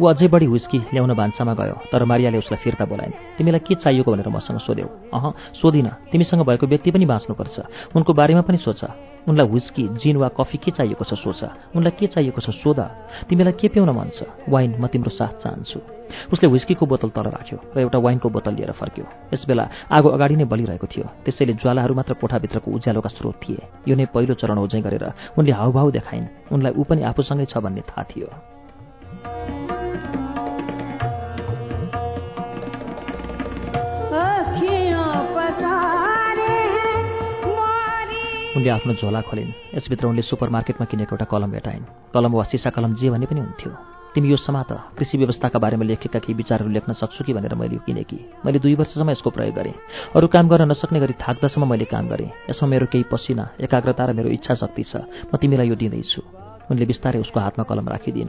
ऊ अझै बढी हुस्की ल्याउन भान्सामा गयो तर मारियाले उसलाई फिर्ता बोलाइन् तिमीलाई के चाहिएको भनेर मसँग सोध्यौ? अह सोधिन। तिमीसँग भएको व्यक्ति पनि बाँच्नुपर्छ। उनको बारेमा पनि सोच। उनलाई हुस्की जिन वा कफी के चाहिएको छ सोच। उनलाई के चाहिएको छ सोध। तिमीलाई के पिउन मन छ? वाइन म तिम्रो साथ चाहन्छु। उसले हुस्कीको बोतल तल राख्यो र एउटा वाइनको बोतल लिएर फर्क्यो। यसबेला आगो अगाडि नै बलिरहेको थियो। त्यसैले ज्वालाहरू मात्र कोठाभित्रको उज्यालोका स्रोत थिए। यो नै पहिलो चरण ओझै गरेर उनले हाउभाउ देखाइन्। उनलाई ऊ पनि आफूसँगै छ भन्ने थाहा थियो। उनले आफ्नो झोला खोलिन्। यसभित्र उनले सुपरमार्केटमा किनेको एउटा कलम भेटाइन्। कलम वा सिसा कलम जे भने पनि हुन्थ्यो। तिमी यो समात कृषि व्यवस्थाका बारेमा लेखेका केही विचारहरू लेख्न सक्छु कि भनेर मैले यो किने कि मैले दुई वर्षसम्म यसको प्रयोग गरेँ। अरू काम गर्न नसक्ने गरी थाक्दासम्म मैले काम गरेँ। यसमा मेरो केही पसिना एकाग्रता र मेरो इच्छा शक्ति छ। म तिमीलाई यो दिँदैछु। उनले बिस्तारै उसको हातमा कलम राखिदिन्।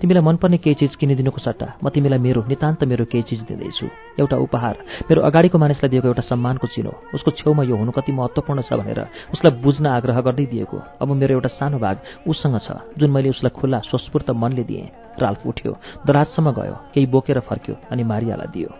तिमीलाई मनपर्ने केही चिज किनिदिनुको सट्टा। म तिमीलाई मेरो नितान्त मेरो केही चिज दिँदैछु। एउटा उपहार। मेरो अगाडिको मानिसलाई दिएको एउटा सम्मानको चिनो। उसको छेउमा यो हुनु कति महत्त्वपूर्ण छ भनेर उसलाई बुझ्न आग्रह गर्दै दिएको। अब मेरो एउटा सानो भाग उसँग छ जुन मैले उसलाई खुल्ला स्वस्फूर्त मनले दिएँ। राल्फ उठ्यो दराजसम्म गयो केही बोकेर फर्क्यो अनि मारियालाई दियो।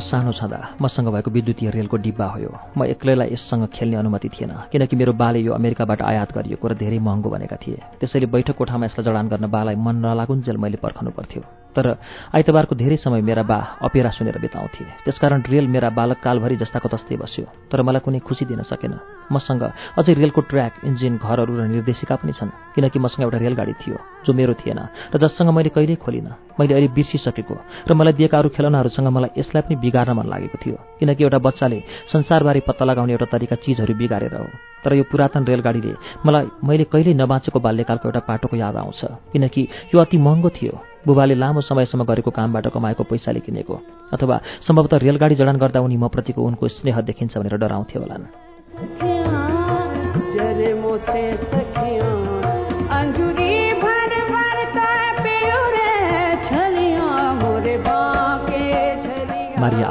सानो छँदा मसँग भएको विद्युतीय रेलको डिब्बा हो म एक्लैलाई यससँग खेल्ने अनुमति थिएन किनकि मेरो बाले यो अमेरिकाबाट आयात गरिएको र धेरै महँगो भनेका थिए। त्यसैले बैठक कोठामा यसलाई जडान गर्न बालाई मन नलागुन्जेल मैले पर्खनु पर्थ्यो। तर आइतबारको धेरै समय मेरा बा अपेरा सुनेर बिताउँथे। त्यसकारण रेल मेरा बालक कालभरि जस्ताको तस्तै बस्यो तर मलाई कुनै खुसी दिन सकेन। मसँग अझै रेलको ट्र्याक इन्जिन घरहरू र निर्देशिका पनि छन् किनकि मसँग एउटा रेलगाडी थियो जो मेरो थिएन र जससँग मैले कहिल्यै खोलिनँ। मैले अहिले बिर्सिसकेको र मलाई दिएका अरू खेलौनाहरूसँग मलाई यसलाई पनि बिगार्न मन लागेको थियो किनकि एउटा बच्चाले संसारबारे पत्ता लगाउने एउटा तरिका चिजहरू बिगारेर हो। तर यो पुरातन रेलगाडीले मलाई मैले कहिल्यै नबाँचेको बाल्यकालको एउटा पाटोको याद आउँछ किनकि यो अति महँगो थियो। बुबाले लामो समयसम्म गरेको कामबाट कमाएको पैसाले किनेको अथवा सम्भवतः रेलगाडी जडान गर्दा उनी मप्रतिको उनको स्नेह देखिन्छ भनेर डराउँथे होलान्।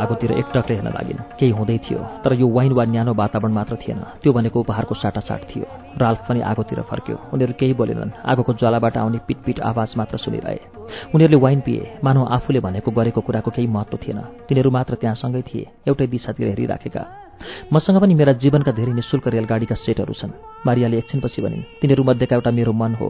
आगोतिर एकटकले हेर्न लागिन्। केही हुँदै थियो तर यो वाइन वा न्यानो वातावरण मात्र थिएन। त्यो भनेको उपहारको साटासाट थियो। राल्फ पनि आगोतिर फर्क्यो। उनीहरू केही बोलेनन्। आगोको ज्वालाबाट आउने पिटपिट आवाज मात्र सुनिरहे। उनीहरूले वाइन पिए। मानव आफूले भनेको गरेको कुराको केही महत्त्व थिएन। तिनीहरू मात्र त्यहाँसँगै थिए। एउटै दिशातिर हेरिराखेका। मसँग पनि मेरा जीवनका धेरै निशुल्क रेलगाडीका सेटहरू छन्। मारियाले एकछिनपछि भनिन् तिनीहरू मध्येका एउटा मेरो मन हो।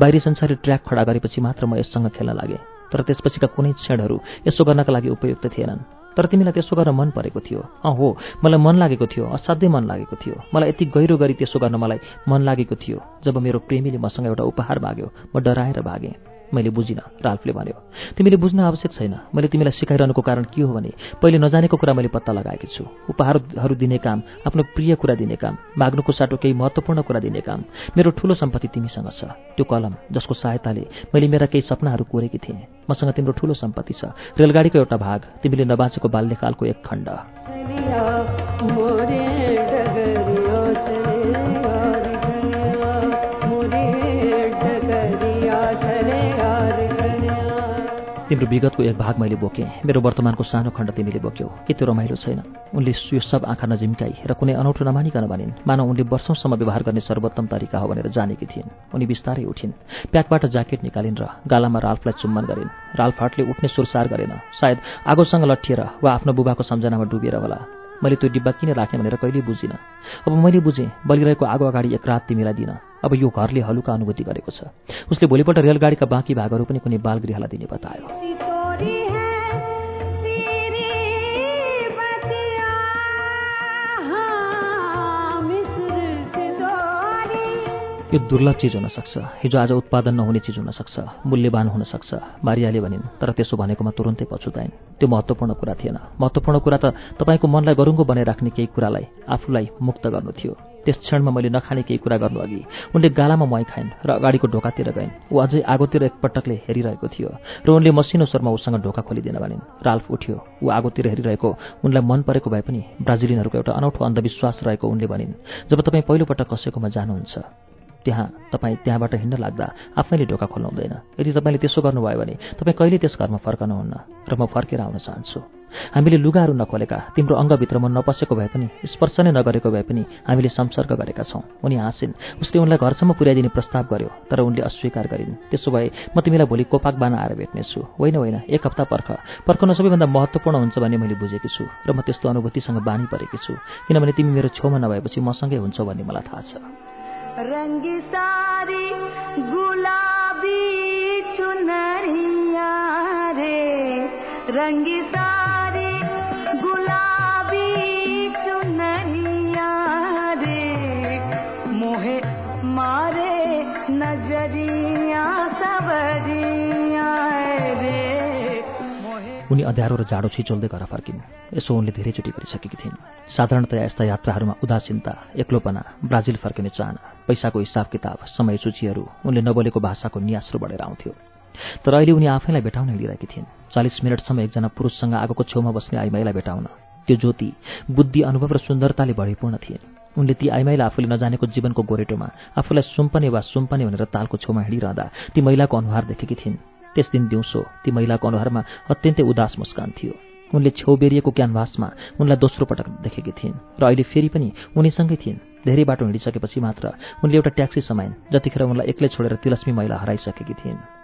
बाहिरी संसारी ट्र्याक खडा गरेपछि मात्र म यससँग खेल्न लागेँ। तर त्यसपछिका कुनै क्षणहरू यसो गर्नका लागि उपयुक्त थिएनन्। तर तिमीलाई त्यसो गर्न मन परेको थियो। अँ हो मलाई मन लागेको थियो असाध्यै मन लागेको थियो। मलाई यति गहिरो गरी त्यसो गर्न मलाई मन लागेको थियो जब मेरो प्रेमीले मसँग एउटा उपहार माग्यो म डराएर भागेँ। मैले बुझिनँ राल्फले भन्यो। तिमीले बुझ्न आवश्यक छैन। मैले तिमीलाई सिकाइरहनुको कारण के हो भने पहिले नजानेको कुरा मैले पत्ता लगाएकी छु। उपहारहरू दिने काम आफ्नो प्रिय कुरा दिने काम माग्नुको साटो केही महत्त्वपूर्ण कुरा दिने काम मेरो ठूलो सम्पत्ति तिमीसँग छ। त्यो कलम जसको सहायताले मैले मेरा केही सपनाहरू कोरेकी थिएँ मसँग तिम्रो ठूलो सम्पत्ति छ। रेलगाडीको एउटा भाग तिमीले नबाँचेको बाल्यकालको एक खण्ड। तिम्रो विगतको एक भाग मैले बोकेँ। मेरो वर्तमानको सानो खण्ड तिमीले बोक्यौ। के त्यो रमाइलो छैन। उनले यो सब आँखा नजिम्काई र कुनै अनौठो नमानिकन भनिन्। मानव उनले वर्षौँसम्म व्यवहार गर्ने सर्वोत्तम तरिका हो भनेर जानेकी थिइन्। उनी बिस्तारै उठिन्। प्याकबाट ज्याकेट निकालिन् र गालामा राल्फलाई चुम्बन गरिन्। राल्फाटले उठ्ने सुरसार गरेन। सायद आगोसँग लट्ठिएर वा आफ्नो बुबाको सम्झनामा डुबेर होला। मैले त्यो डिब्बा किन राखेँ भनेर कहिल्यै बुझिनँ। अब मैले बुझेँ बलिरहेको आगो अगाडि एक रात तिमीलाई दिन। अब यो घरले हलुका अनुभूति गरेको छ। उसले भोलिपल्ट रेलगाडीका बाँकी भागहरू पनि कुनै बालगृहलाई दिने बतायो। यो दुर्लभ चिज हुन सक्छ हिजो आज उत्पादन नहुने चिज हुन सक्छ मूल्यवान हुन सक्छ मारियाले भनिन् तर त्यसो भनेकोमा तुरन्तै पछुताइन् त्यो महत्त्वपूर्ण कुरा थिएन। महत्त्वपूर्ण कुरा त तपाईँको मनलाई गरुङ्गो बनाइराख्ने केही कुरालाई आफूलाई मुक्त गर्नु थियो। त्यस क्षणमा मैले नखाने केही कुरा गर्नु अघि उनले गालामा मै खाइन् र अगाडिको ढोकातिर गइन्। ऊ अझै आगोतिर एकपटकले हेरिरहेको थियो। र उनले मसिनो स्वरमा उसँग ढोका खोलिदिन भनिन्। राल्फ उठ्यो। ऊ आगोतिर हेरिरहेको उनलाई मन परेको भए पनि ब्राजिलियनहरूको एउटा अनौठो अन्धविश्वास रहेको उनले भनिन्। जब तपाईँ पहिलोपटक कसैकोमा जानुहुन्छ त्यहाँ तपाईँ त्यहाँबाट हिँड्न लाग्दा आफैले ढोका खोल्नु हुँदैन यदि तपाईँले त्यसो गर्नुभयो भने तपाईँ कहिले त्यस घरमा फर्कनुहुन्न र म फर्केर आउन चाहन्छु। हामीले लुगाहरू नखोलेका तिम्रो अङ्गभित्र म नपसेको भए पनि स्पर्श नै नगरेको भए पनि हामीले संसर्ग गरेका छौँ। उनी हाँसिन् उसले उनलाई घरसम्म पुर्याइदिने प्रस्ताव गर्यो तर उनले अस्वीकार गरिन्। त्यसो भए म तिमीलाई भोलि कोपाक बान आएर भेट्नेछु। होइन होइन एक हप्ता पर्ख। पर्खनु सबैभन्दा महत्त्वपूर्ण हुन्छ भन्ने मैले बुझेकी छु र म त्यस्तो अनुभूतिसँग बानी परेकी छु। किनभने तिमी मेरो छेउमा नभएपछि मसँगै हुन्छौ भन्ने मलाई थाहा छ। रंगी सारी गुलाबी चुनरिया रे। रंगी सारी गुलाबी चुनरिया रे। मोहे मारे नजरिया सबरिया उनी अँध्यारो र जाडो छिचोल्दै घर फर्किन्। यसो उनले धेरैचोटि गरिसकेकी थिइन्। साधारणतया यस्ता यात्राहरूमा उदासीनता एक्लोपना ब्राजिल फर्किने चाहना पैसाको हिसाब किताब समय सूचीहरू उनले नबोलेको भाषाको नियास्रो बढेर आउँथ्यो। तर अहिले उनी आफैलाई भेटाउन हिँडिरहेकी थिइन्। चालिस मिनटसम्म एकजना पुरुषसँग आगोको छेउमा बस्ने आइमाईलाई भेटाउन। त्यो ज्योति बुद्धि अनुभव र सुन्दरताले भरिपूर्ण थिइन्। उनले ती आइमाईलाई आफूले नजानेको जीवनको गोरेटोमा आफूलाई सुम्पने वा सुम्पने भनेर तालको छेउमा हिँडिरहँदा ती महिलाको अनुहार देखेकी थिइन्। त्यस दिन दिउँसो ती महिलाको अनुहारमा अत्यन्तै उदास मुस्कान थियो। उनले छेउ बेरिएको क्यानभासमा उनलाई दोस्रो पटक देखेकी थिइन् र अहिले फेरि पनि उनीसँगै थिइन्। धेरै बाटो हिँडिसकेपछि मात्र उनले एउटा ट्याक्सी समाइन् जतिखेर उनलाई एक्लै छोडेर तिलस्मी महिला हराइसकेकी थिइन्।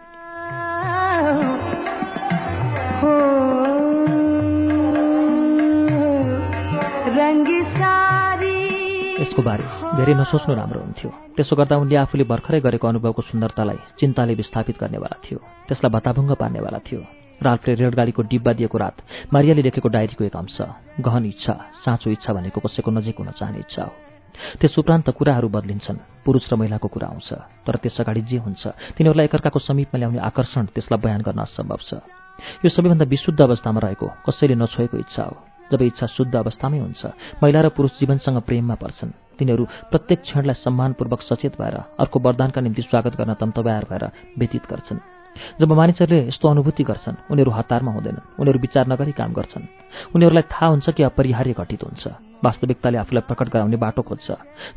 यसको बारे धेरै नसोच्नु राम्रो हुन्थ्यो। त्यसो गर्दा उनले आफूले भर्खरै गरेको अनुभवको सुन्दरतालाई चिन्ताले विस्थापित गर्नेवाला थियो। त्यसलाई भताभुङ्ग पार्नेवाला थियो। राल्फले रेलगाडीको डिब्बा दिएको रात मारियाले लेखेको डायरीको एक अंश गहन इच्छा साँचो इच्छा भनेको कसैको नजिक हुन चाहने इच्छा हो। त्यस उपरान्त कुराहरू बदलिन्छन् पुरुष र महिलाको कुरा आउँछ तर त्यस अगाडि जे हुन्छ तिनीहरूलाई एकअर्काको समीपमा ल्याउने आकर्षण त्यसलाई बयान गर्न असम्भव छ। यो सबैभन्दा विशुद्ध अवस्थामा रहेको कसैले नछोएको इच्छा हो। जब इच्छा शुद्ध अवस्थामै हुन्छ महिला र पुरुष जीवनसँग प्रेममा पर्छन्। तिनीहरू प्रत्येक क्षणलाई सम्मानपूर्वक सचेत भएर अर्को वरदानका निम्ति स्वागत गर्न तम्तव्यार भएर व्यतीत गर्छन्। जब मानिसहरूले यस्तो अनुभूति गर्छन् उनीहरू हतारमा हुँदैनन्। उनीहरू विचार नगरी काम गर्छन्। उनीहरूलाई थाहा हुन्छ कि अपरिहार्य घटित हुन्छ। वास्तविकताले आफूलाई प्रकट गराउने बाटो खोज्छ।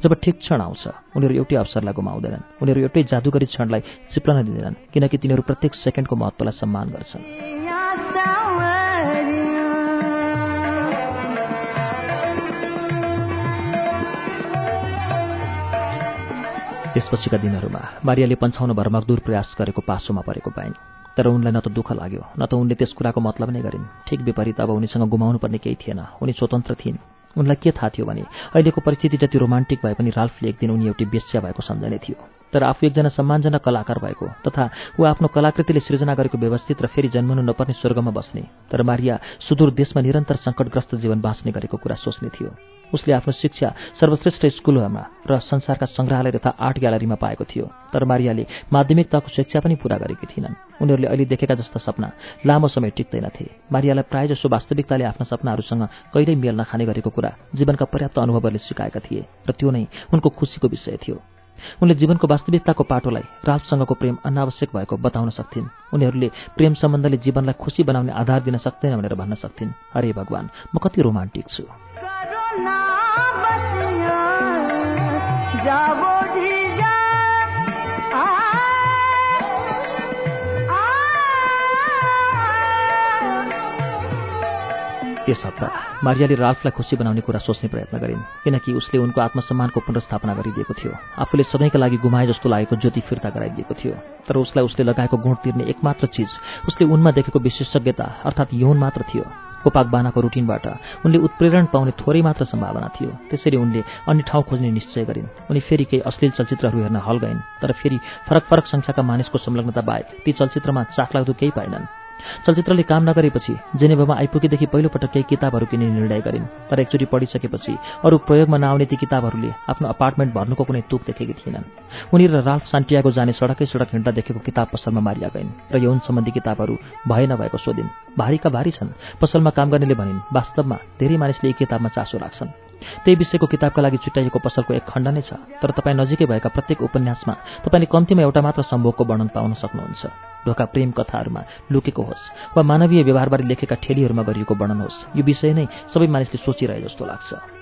जब ठिक क्षण आउँछ उनीहरू एउटै अवसरलाई गुमाउँदैनन्। उनीहरू एउटै जादुगरी क्षणलाई चिप्लन दिँदैनन् किनकि तिनीहरू प्रत्येक सेकेन्डको महत्त्वलाई सम्मान गर्छन्। त्यसपछिका दिनहरूमा मारियाले पन्छाउन भर मजदुर प्रयास गरेको पासोमा परेको पाइन् तर उनलाई न त दुःख लाग्यो न त उनले त्यस कुराको मतलब नै गरिन्। ठिक विपरीत अब उनीसँग गुमाउनु पर्ने केही थिएन उनी स्वतन्त्र थिइन्। उनलाई के थाहा थियो भने अहिलेको परिस्थिति जति रोमान्टिक भए पनि राल्फले एक दिन उनी एउटी बेस्या भएको सम्झने थियो। तर आफू एकजना सम्मानजनक कलाकार भएको तथा ऊ आफ्नो कलाकृतिले सृजना गरेको व्यवस्थित र फेरि जन्मनु नपर्ने स्वर्गमा बस्ने तर मारिया सुदूर देशमा निरन्तर सङ्कटग्रस्त जीवन बाँच्ने गरेको कुरा सोच्ने थियो। उसले आफ्नो शिक्षा सर्वश्रेष्ठ स्कुलहरूमा र संसारका सङ्ग्रहालय तथा आर्ट ग्यालरीमा पाएको थियो तर मारियाले माध्यमिक तहको शिक्षा पनि पूरा गरेकी थिइनन्। उनीहरूले अहिले देखेका जस्ता सपना लामो समय टिक्दैनथे। मारियालाई प्रायःजसो वास्तविकताले आफ्ना सपनाहरूसँग कहिल्यै मेल नखाने गरेको कुरा जीवनका पर्याप्त अनुभवहरूले सिकाएका थिए र त्यो नै उनको खुसीको विषय थियो। उनले जीवनको वास्तविकताको पाटोलाई राजसँगको प्रेम अनावश्यक भएको बताउन सक्थिन्। उनीहरूले प्रेम सम्बन्धले जीवनलाई खुसी बनाउने आधार दिन सक्दैन भनेर भन्न सक्थिन्। अरे भगवान् म कति रोमान्टिक छु। त्यस हप्ता मारियाले राल्फलाई खुसी बनाउने कुरा सोच्ने प्रयत्न गरिन् किनकि उसले उनको आत्मसम्मानको पुनर्स्थापना गरिदिएको थियो। आफूले सधैँका लागि गुमाए जस्तो लागेको ज्योति फिर्ता गराइदिएको थियो। तर उसलाई उसले लगाएको गुण तिर्ने एकमात्र चिज उसले उनमा देखेको विशेषज्ञता अर्थात् यौन मात्र थियो। कोपाक बानाको रुटिनबाट उनले उत्प्रेरण पाउने थोरै मात्र सम्भावना थियो। त्यसरी उनले अन्य ठाउँ खोज्ने निश्चय गरिन्। उनी फेरि केही अश्लील चलचित्रहरू हेर्न हल गइन् तर फेरि फरक फरक सङ्ख्याका मानिसको संलग्नता बाहेक ती चलचित्रमा चाखलाग्दो केही पाइनन् चलचित्रले काम नगरेपछि जेनेभामा आइपुगेदेखि पहिलोपटक केही किताबहरू किन्ने निर्णय गरिन् तर एकचोटि पढिसकेपछि अरू प्रयोगमा नआउने ती किताबहरूले आफ्नो अपार्टमेन्ट भर्नुको कुनै तुक देखेकी थिएनन्। उनी र राल्फ सान्टियाको जाने सडकै सडक हिँड्दा देखेको किताब पसलमा मारिया गइन् र यौन सम्बन्धी किताबहरू भए नभएको सोधिन्। भारीका भारी छन्। पसलमा काम गर्नेले भनिन् वास्तवमा धेरै मानिसले यी किताबमा चासो राख्छन्। त्यही विषयको किताबका लागि छुट्याइएको पसलको एक खण्ड नै छ। तर तपाईँ नजिकै भएका प्रत्येक उपन्यासमा तपाईँले कम्तीमा एउटा मात्र सम्भोगको वर्णन पाउन सक्नुहुन्छ। ढोका प्रेम कथाहरूमा लुकेको होस् वा मानवीय व्यवहारबारे लेखेका ठेलीहरूमा गरिएको वर्णन होस् यो विषय नै सबै मानिसले सोचिरहे जस्तो लाग्छ।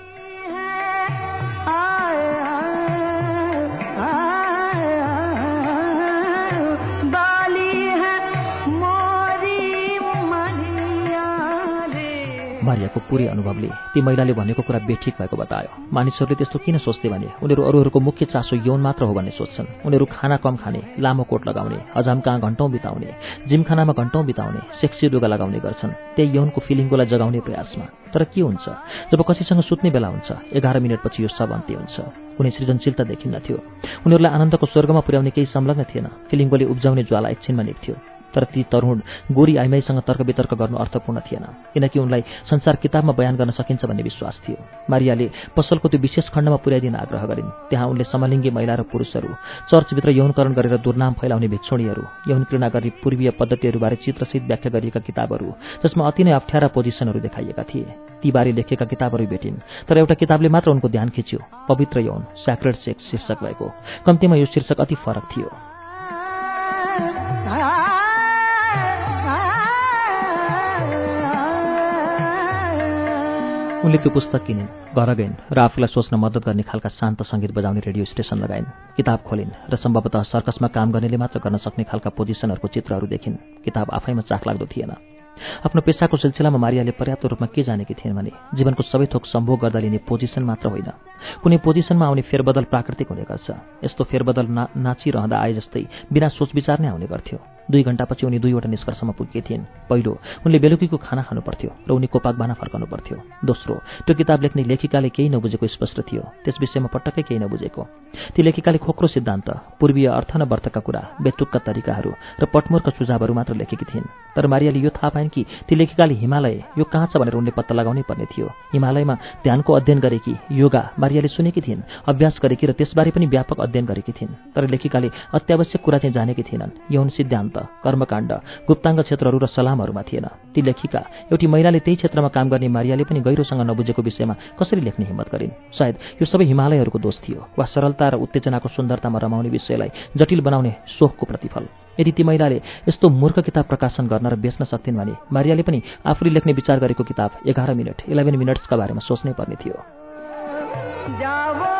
मारियाको पुरै अनुभवले ती महिलाले भनेको कुरा बेठिक भएको बतायो। मानिसहरूले त्यस्तो किन सोच्थे भने उनीहरू अरूहरूको मुख्य चासो यौन मात्र हो भन्ने सोच्छन्। उनीहरू खाना कम खाने लामो कोट लगाउने हजाम कहाँ घन्टौँ बिताउने जिमखानामा घन्टौँ बिताउने सेक्सी लुगा लगाउने गर्छन्। त्यही यौनको फिलिङकोलाई जगाउने प्रयासमा। तर के हुन्छ? जब कसैसँग सुत्ने बेला हुन्छ एघार मिनटपछि यो सब अन्त्य हुन्छ। कुनै सृजनशीलता देखिन्न थियो। उनीहरूलाई आनन्दको स्वर्गमा पुर्याउने केही संलग्न थिएन। फिलिङकोले उब्जाउने ज्वाला एकछिनमा निक्थ्यो। तर ती तरुण गोरी आइमाईसँग तर्क वितर्क गर्नु अर्थपूर्ण थिएन किनकि उनलाई संसार किताबमा बयान गर्न सकिन्छ भन्ने विश्वास थियो। मारियाले पसलको त्यो विशेष खण्डमा पुर्याइदिन आग्रह गरिन्। त्यहाँ उनले समलिङ्गी महिला र पुरुषहरू चर्चभित्र यौनकरण गरेर दुर्नाम फैलाउने भिक्षुणीहरू यौन क्रीडा गर्ने पूर्वीय पद्धतिहरूबारे चित्रसहित व्याख्या गरिएका किताबहरू जसमा अति नै अप्ठ्यारा पोजिसनहरू देखाइएका थिए। तीबारे लेखेका किताबहरू भेटिन् तर एउटा किताबले मात्र उनको ध्यान खिच्यो पवित्र यौन स्याक्रेड सेक्स शीर्षक भएको। कम्तीमा यो शीर्षक अति फरक थियो। उनले त्यो पुस्तक किनिन् घर गइन् र आफूलाई सोच्न मद्दत गर्ने खालका शान्त सङ्गीत बजाउने रेडियो स्टेसन लगाइन्। किताब खोलिन् र सम्भवतः सर्कसमा काम गर्नेले मात्र गर्न सक्ने खालका पोजिसनहरूको चित्रहरू देखिन्। किताब आफैमा चाखलाग्दो थिएन। आफ्नो पेसाको सिलसिलामा मारियाले पर्याप्त रूपमा के जानेकी थिइन् भने जीवनको सबै थोक सम्भोग गर्दा लिने पोजिसन मात्र होइन। कुनै पोजिसनमा आउने फेरबदल प्राकृतिक हुने गर्छ। यस्तो फेरबदल ना नाचिरहँदा आए जस्तै बिना सोच विचार नै आउने गर्थ्यो। दुई घण्टापछि उनी दुईवटा निष्कर्षमा पुगेकी थिइन्। पहिलो उनले बेलुकीको खाना खानु पर्थ्यो र उनी कोपाक बाना फर्कनु पर्थ्यो दोस्रो त्यो किताब लेख्ने लेखिकाले केही नबुझेको स्पष्ट थियो। त्यस विषयमा पटक्कै केही नबुझेको। ती लेखिकाले खोक्रो सिद्धान्त पूर्वीय अर्थ न वर्थका कुरा बेटुक्का तरिकाहरू र पटमोरका सुझावहरू मात्र लेखेकी थिइन्। तर मारियाले यो थाहा पाइन् कि ती लेखिकाले हिमालय यो कहाँ छ भनेर उनले पत्ता लगाउनै पर्ने थियो। हिमालयमा ध्यानको अध्ययन गरेकी योगा मारियाले सुनेकी थिइन् अभ्यास गरेकी र त्यसबारे पनि व्यापक अध्ययन गरेकी थिइन्। तर लेखिकाले अत्यावश्यक कुरा चाहिँ जानेकी थिएनन्। यौन सिद्धान्त। कर्मकाण्ड गुप्ताङ्ग क्षेत्रहरू र सलामहरूमा थिएन। ती लेखिका एउटी महिलाले त्यही क्षेत्रमा काम गर्ने मारियाले पनि गहिरोसँग नबुझेको विषयमा कसरी लेख्ने हिम्मत गरिन्? सायद यो सबै हिमालयहरूको दोष थियो वा सरलता र उत्तेजनाको सुन्दरतामा रमाउने विषयलाई जटिल बनाउने सोखको प्रतिफल। यदि ती महिलाले यस्तो मूर्ख किताब प्रकाशन गर्न र बेच्न सक्थिन् भने मारियाले पनि आफूले लेख्ने विचार गरेको किताब एघार मिनट इलेभेन मिनट्सका बारेमा सोच्नै पर्ने थियो।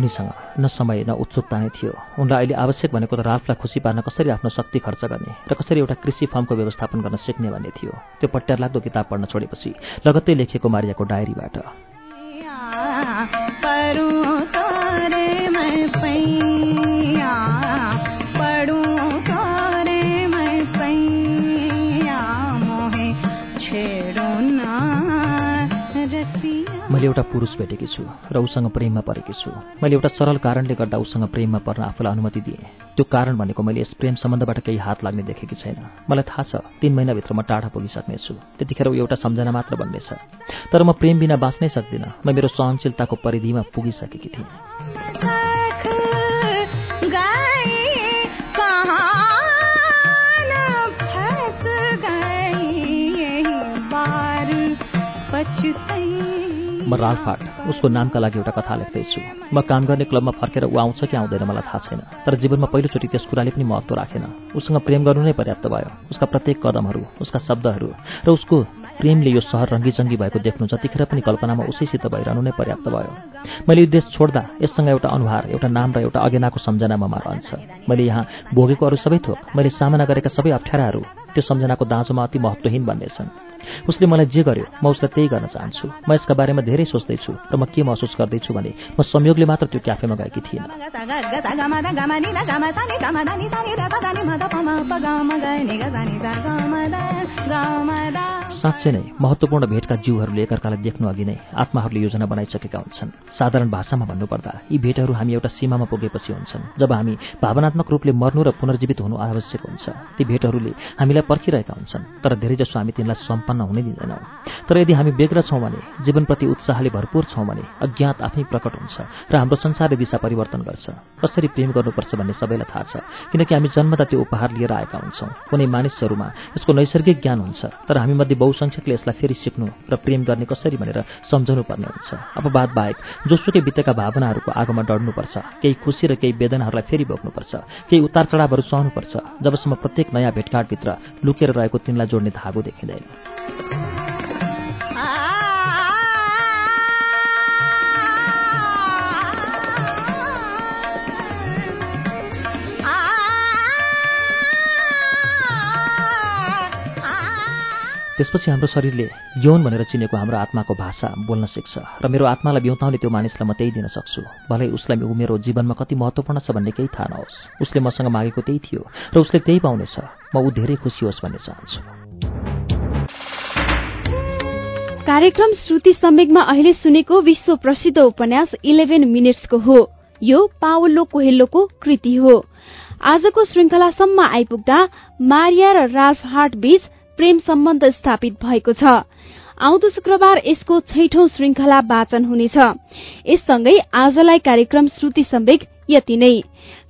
उनीसँग न समय न उत्सुकता नै थियो। उनलाई अहिले आवश्यक भनेको त राल्फलाई खुसी पार्न कसरी आफ्नो शक्ति खर्च गर्ने र कसरी एउटा कृषि फर्मको व्यवस्थापन गर्न सिक्ने भन्ने थियो। त्यो पट्यार लाग्दो किताब पढ्न छोडेपछि लगत्तै लेखिएको मारियाको डायरीबाट। मैले एउटा पुरुष भेटेकी छु र उसँग प्रेममा परेकी छु। मैले एउटा सरल कारणले गर्दा उसँग प्रेममा पर्न आफूलाई अनुमति दिएँ। त्यो कारण भनेको मैले यस प्रेम सम्बन्धबाट केही हात लाग्ने देखेकी छैन। मलाई थाहा छ तिन महिनाभित्र म टाढा पुगिसक्नेछु त्यतिखेर एउटा सम्झना मात्र बन्नेछ। तर म प्रेम बिना बाँच्नै सक्दिनँ। म मेरो सहनशीलताको परिधिमा पुगिसकेकी थिएँ। म रालफाट उसको नामका लागि एउटा कथा लेख्दैछु। म काम गर्ने क्लबमा फर्केर ऊ आउँछ कि आउँदैन मलाई थाहा छैन। तर जीवनमा पहिलोचोटि त्यस कुराले पनि महत्त्व राखेन। उसँग प्रेम गर्नु नै पर्याप्त भयो। उसका प्रत्येक कदमहरू उसका शब्दहरू र उसको प्रेमले यो सहर रङ्गीचङ्गी भएको देख्नु जतिखेर पनि कल्पनामा उसैसित भइरहनु नै पर्याप्त भयो। मैले यो देश छोड्दा यससँग एउटा अनुहार एउटा नाम र एउटा अगेनाको सम्झनामा रहन्छ। मैले यहाँ भोगेको अरू सबै थोक मैले सामना गरेका सबै अप्ठ्याराहरू त्यो सम्झनाको दाँजोमा अति महत्त्वहीन बन्नेछन्। उसले मलाई जे गर्यो म उसलाई त्यही गर्न चाहन्छु। म यसका बारेमा धेरै सोच्दैछु र म के महसुस गर्दैछु भने म संयोगले मात्र त्यो क्याफेमा गएकी थिइनँ। साँच्चै नै महत्वपूर्ण भेटका जीवहरूले एकअर्कालाई देख्नु अघि नै आत्माहरूले योजना बनाइसकेका हुन्छन्। साधारण भाषामा भन्नुपर्दा यी भेटहरू हामी एउटा सीमामा पुगेपछि हुन्छन् जब हामी भावनात्मक रूपले मर्नु र पुनर्जीवित हुनु आवश्यक हुन्छ। ती भेटहरूले हामीलाई पर्खिरहेका हुन्छन् तर धेरैजसो हामी तिनलाई सम्पन्न हुनै दिँदैनौँ। तर यदि हामी बेग्र छौँ भने जीवनप्रति उत्साहले भरपूर छौँ भने अज्ञात आफै प्रकट हुन्छ र हाम्रो संसारले दिशा परिवर्तन गर्छ। कसरी प्रेम गर्नुपर्छ भन्ने सबैलाई थाहा छ किनकि हामी जन्मदा त्यो उपहार लिएर आएका हुन्छौँ। कुनै मानिसहरूमा यसको नैसर्गिक ज्ञान हुन्छ तर हामीमध्ये बहुसङ्ख्यकले यसलाई फेरि सिक्नु र प्रेम गर्ने कसरी भनेर सम्झाउनु पर्ने हुन्छ। अपवाद बाहेक जोसुकै बितेका भावनाहरूको आगोमा डढ्नुपर्छ केही खुसी र केही वेदनाहरूलाई फेरि बोक्नुपर्छ केही उतार चढावहरू सहनुपर्छ जबसम्म प्रत्येक नयाँ भेटघाटभित्र लुकेर रहेको तिनलाई जोड्ने धागो देखिँदैन। त्यसपछि हाम्रो शरीरले यौन भनेर चिनेको हाम्रो आत्माको भाषा बोल्न सिक्छ। र मेरो आत्मालाई बिउताउने त्यो मानिसलाई म त्यही दिन सक्छु। भलै उसलाई मेरो जीवनमा कति महत्त्वपूर्ण छ भन्ने केही थाहा नहोस्। उसले मसँग मागेको त्यही थियो र उसले त्यही पाउनेछ। म ऊ धेरै खुसी होस् भन्ने चाहन्छु। कार्यक्रम श्रुति सम्वेकमा अहिले सुनेको विश्व प्रसिद्ध उपन्यास इलेभेन मिनट्सको हो। यो पावल्लो कोहेल्लोको कृति हो। आजको श्रृङ्खलासम्म आइपुग्दा मारिया र राल्फ हार्ट बीच प्रेम सम्बन्ध स्थापित भएको छ। आउँदो शुक्रबार यसको छैठौं श्रृंखला वाचन हुनेछ। यससँगै आजलाई कार्यक्रम श्रुति सम्वेक यति नै।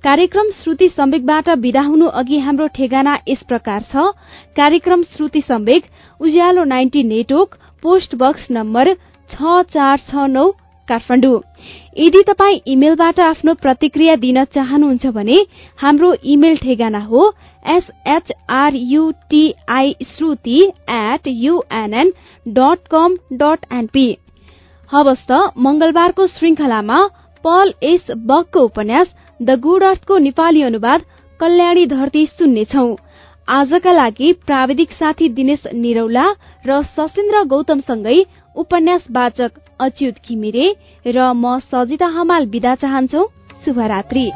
कार्यक्रम श्रुति सम्वेकबाट विदा हुनु अघि हाम्रो ठेगाना यस प्रकार छ। कार्यक्रम Shruti Samvek Ujyaalo ninety network post box number छ चार छ नौ काठमाडौँ। यदि तपाईँ इमेलबाट आफ्नो प्रतिक्रिया दिन चाहनुहुन्छ भने हाम्रो इमेल ठेगाना हो S H R U T I Shruti at UNN dot com dot NP हवस् त मंगलबारको श्रृंखलामा पल एस बकको उपन्यास द गुड अर्थको नेपाली अनुवाद कल्याणी धरती सुन्नेछौ। आजका लागि प्राविधिक साथी दिनेश निरौला र सशेन्द्र गौतमसँगै उपन्यास वाचक अच्युत घिमिरे र म सजिता हमाल विदा चाहन्छौ। शुभरात्री।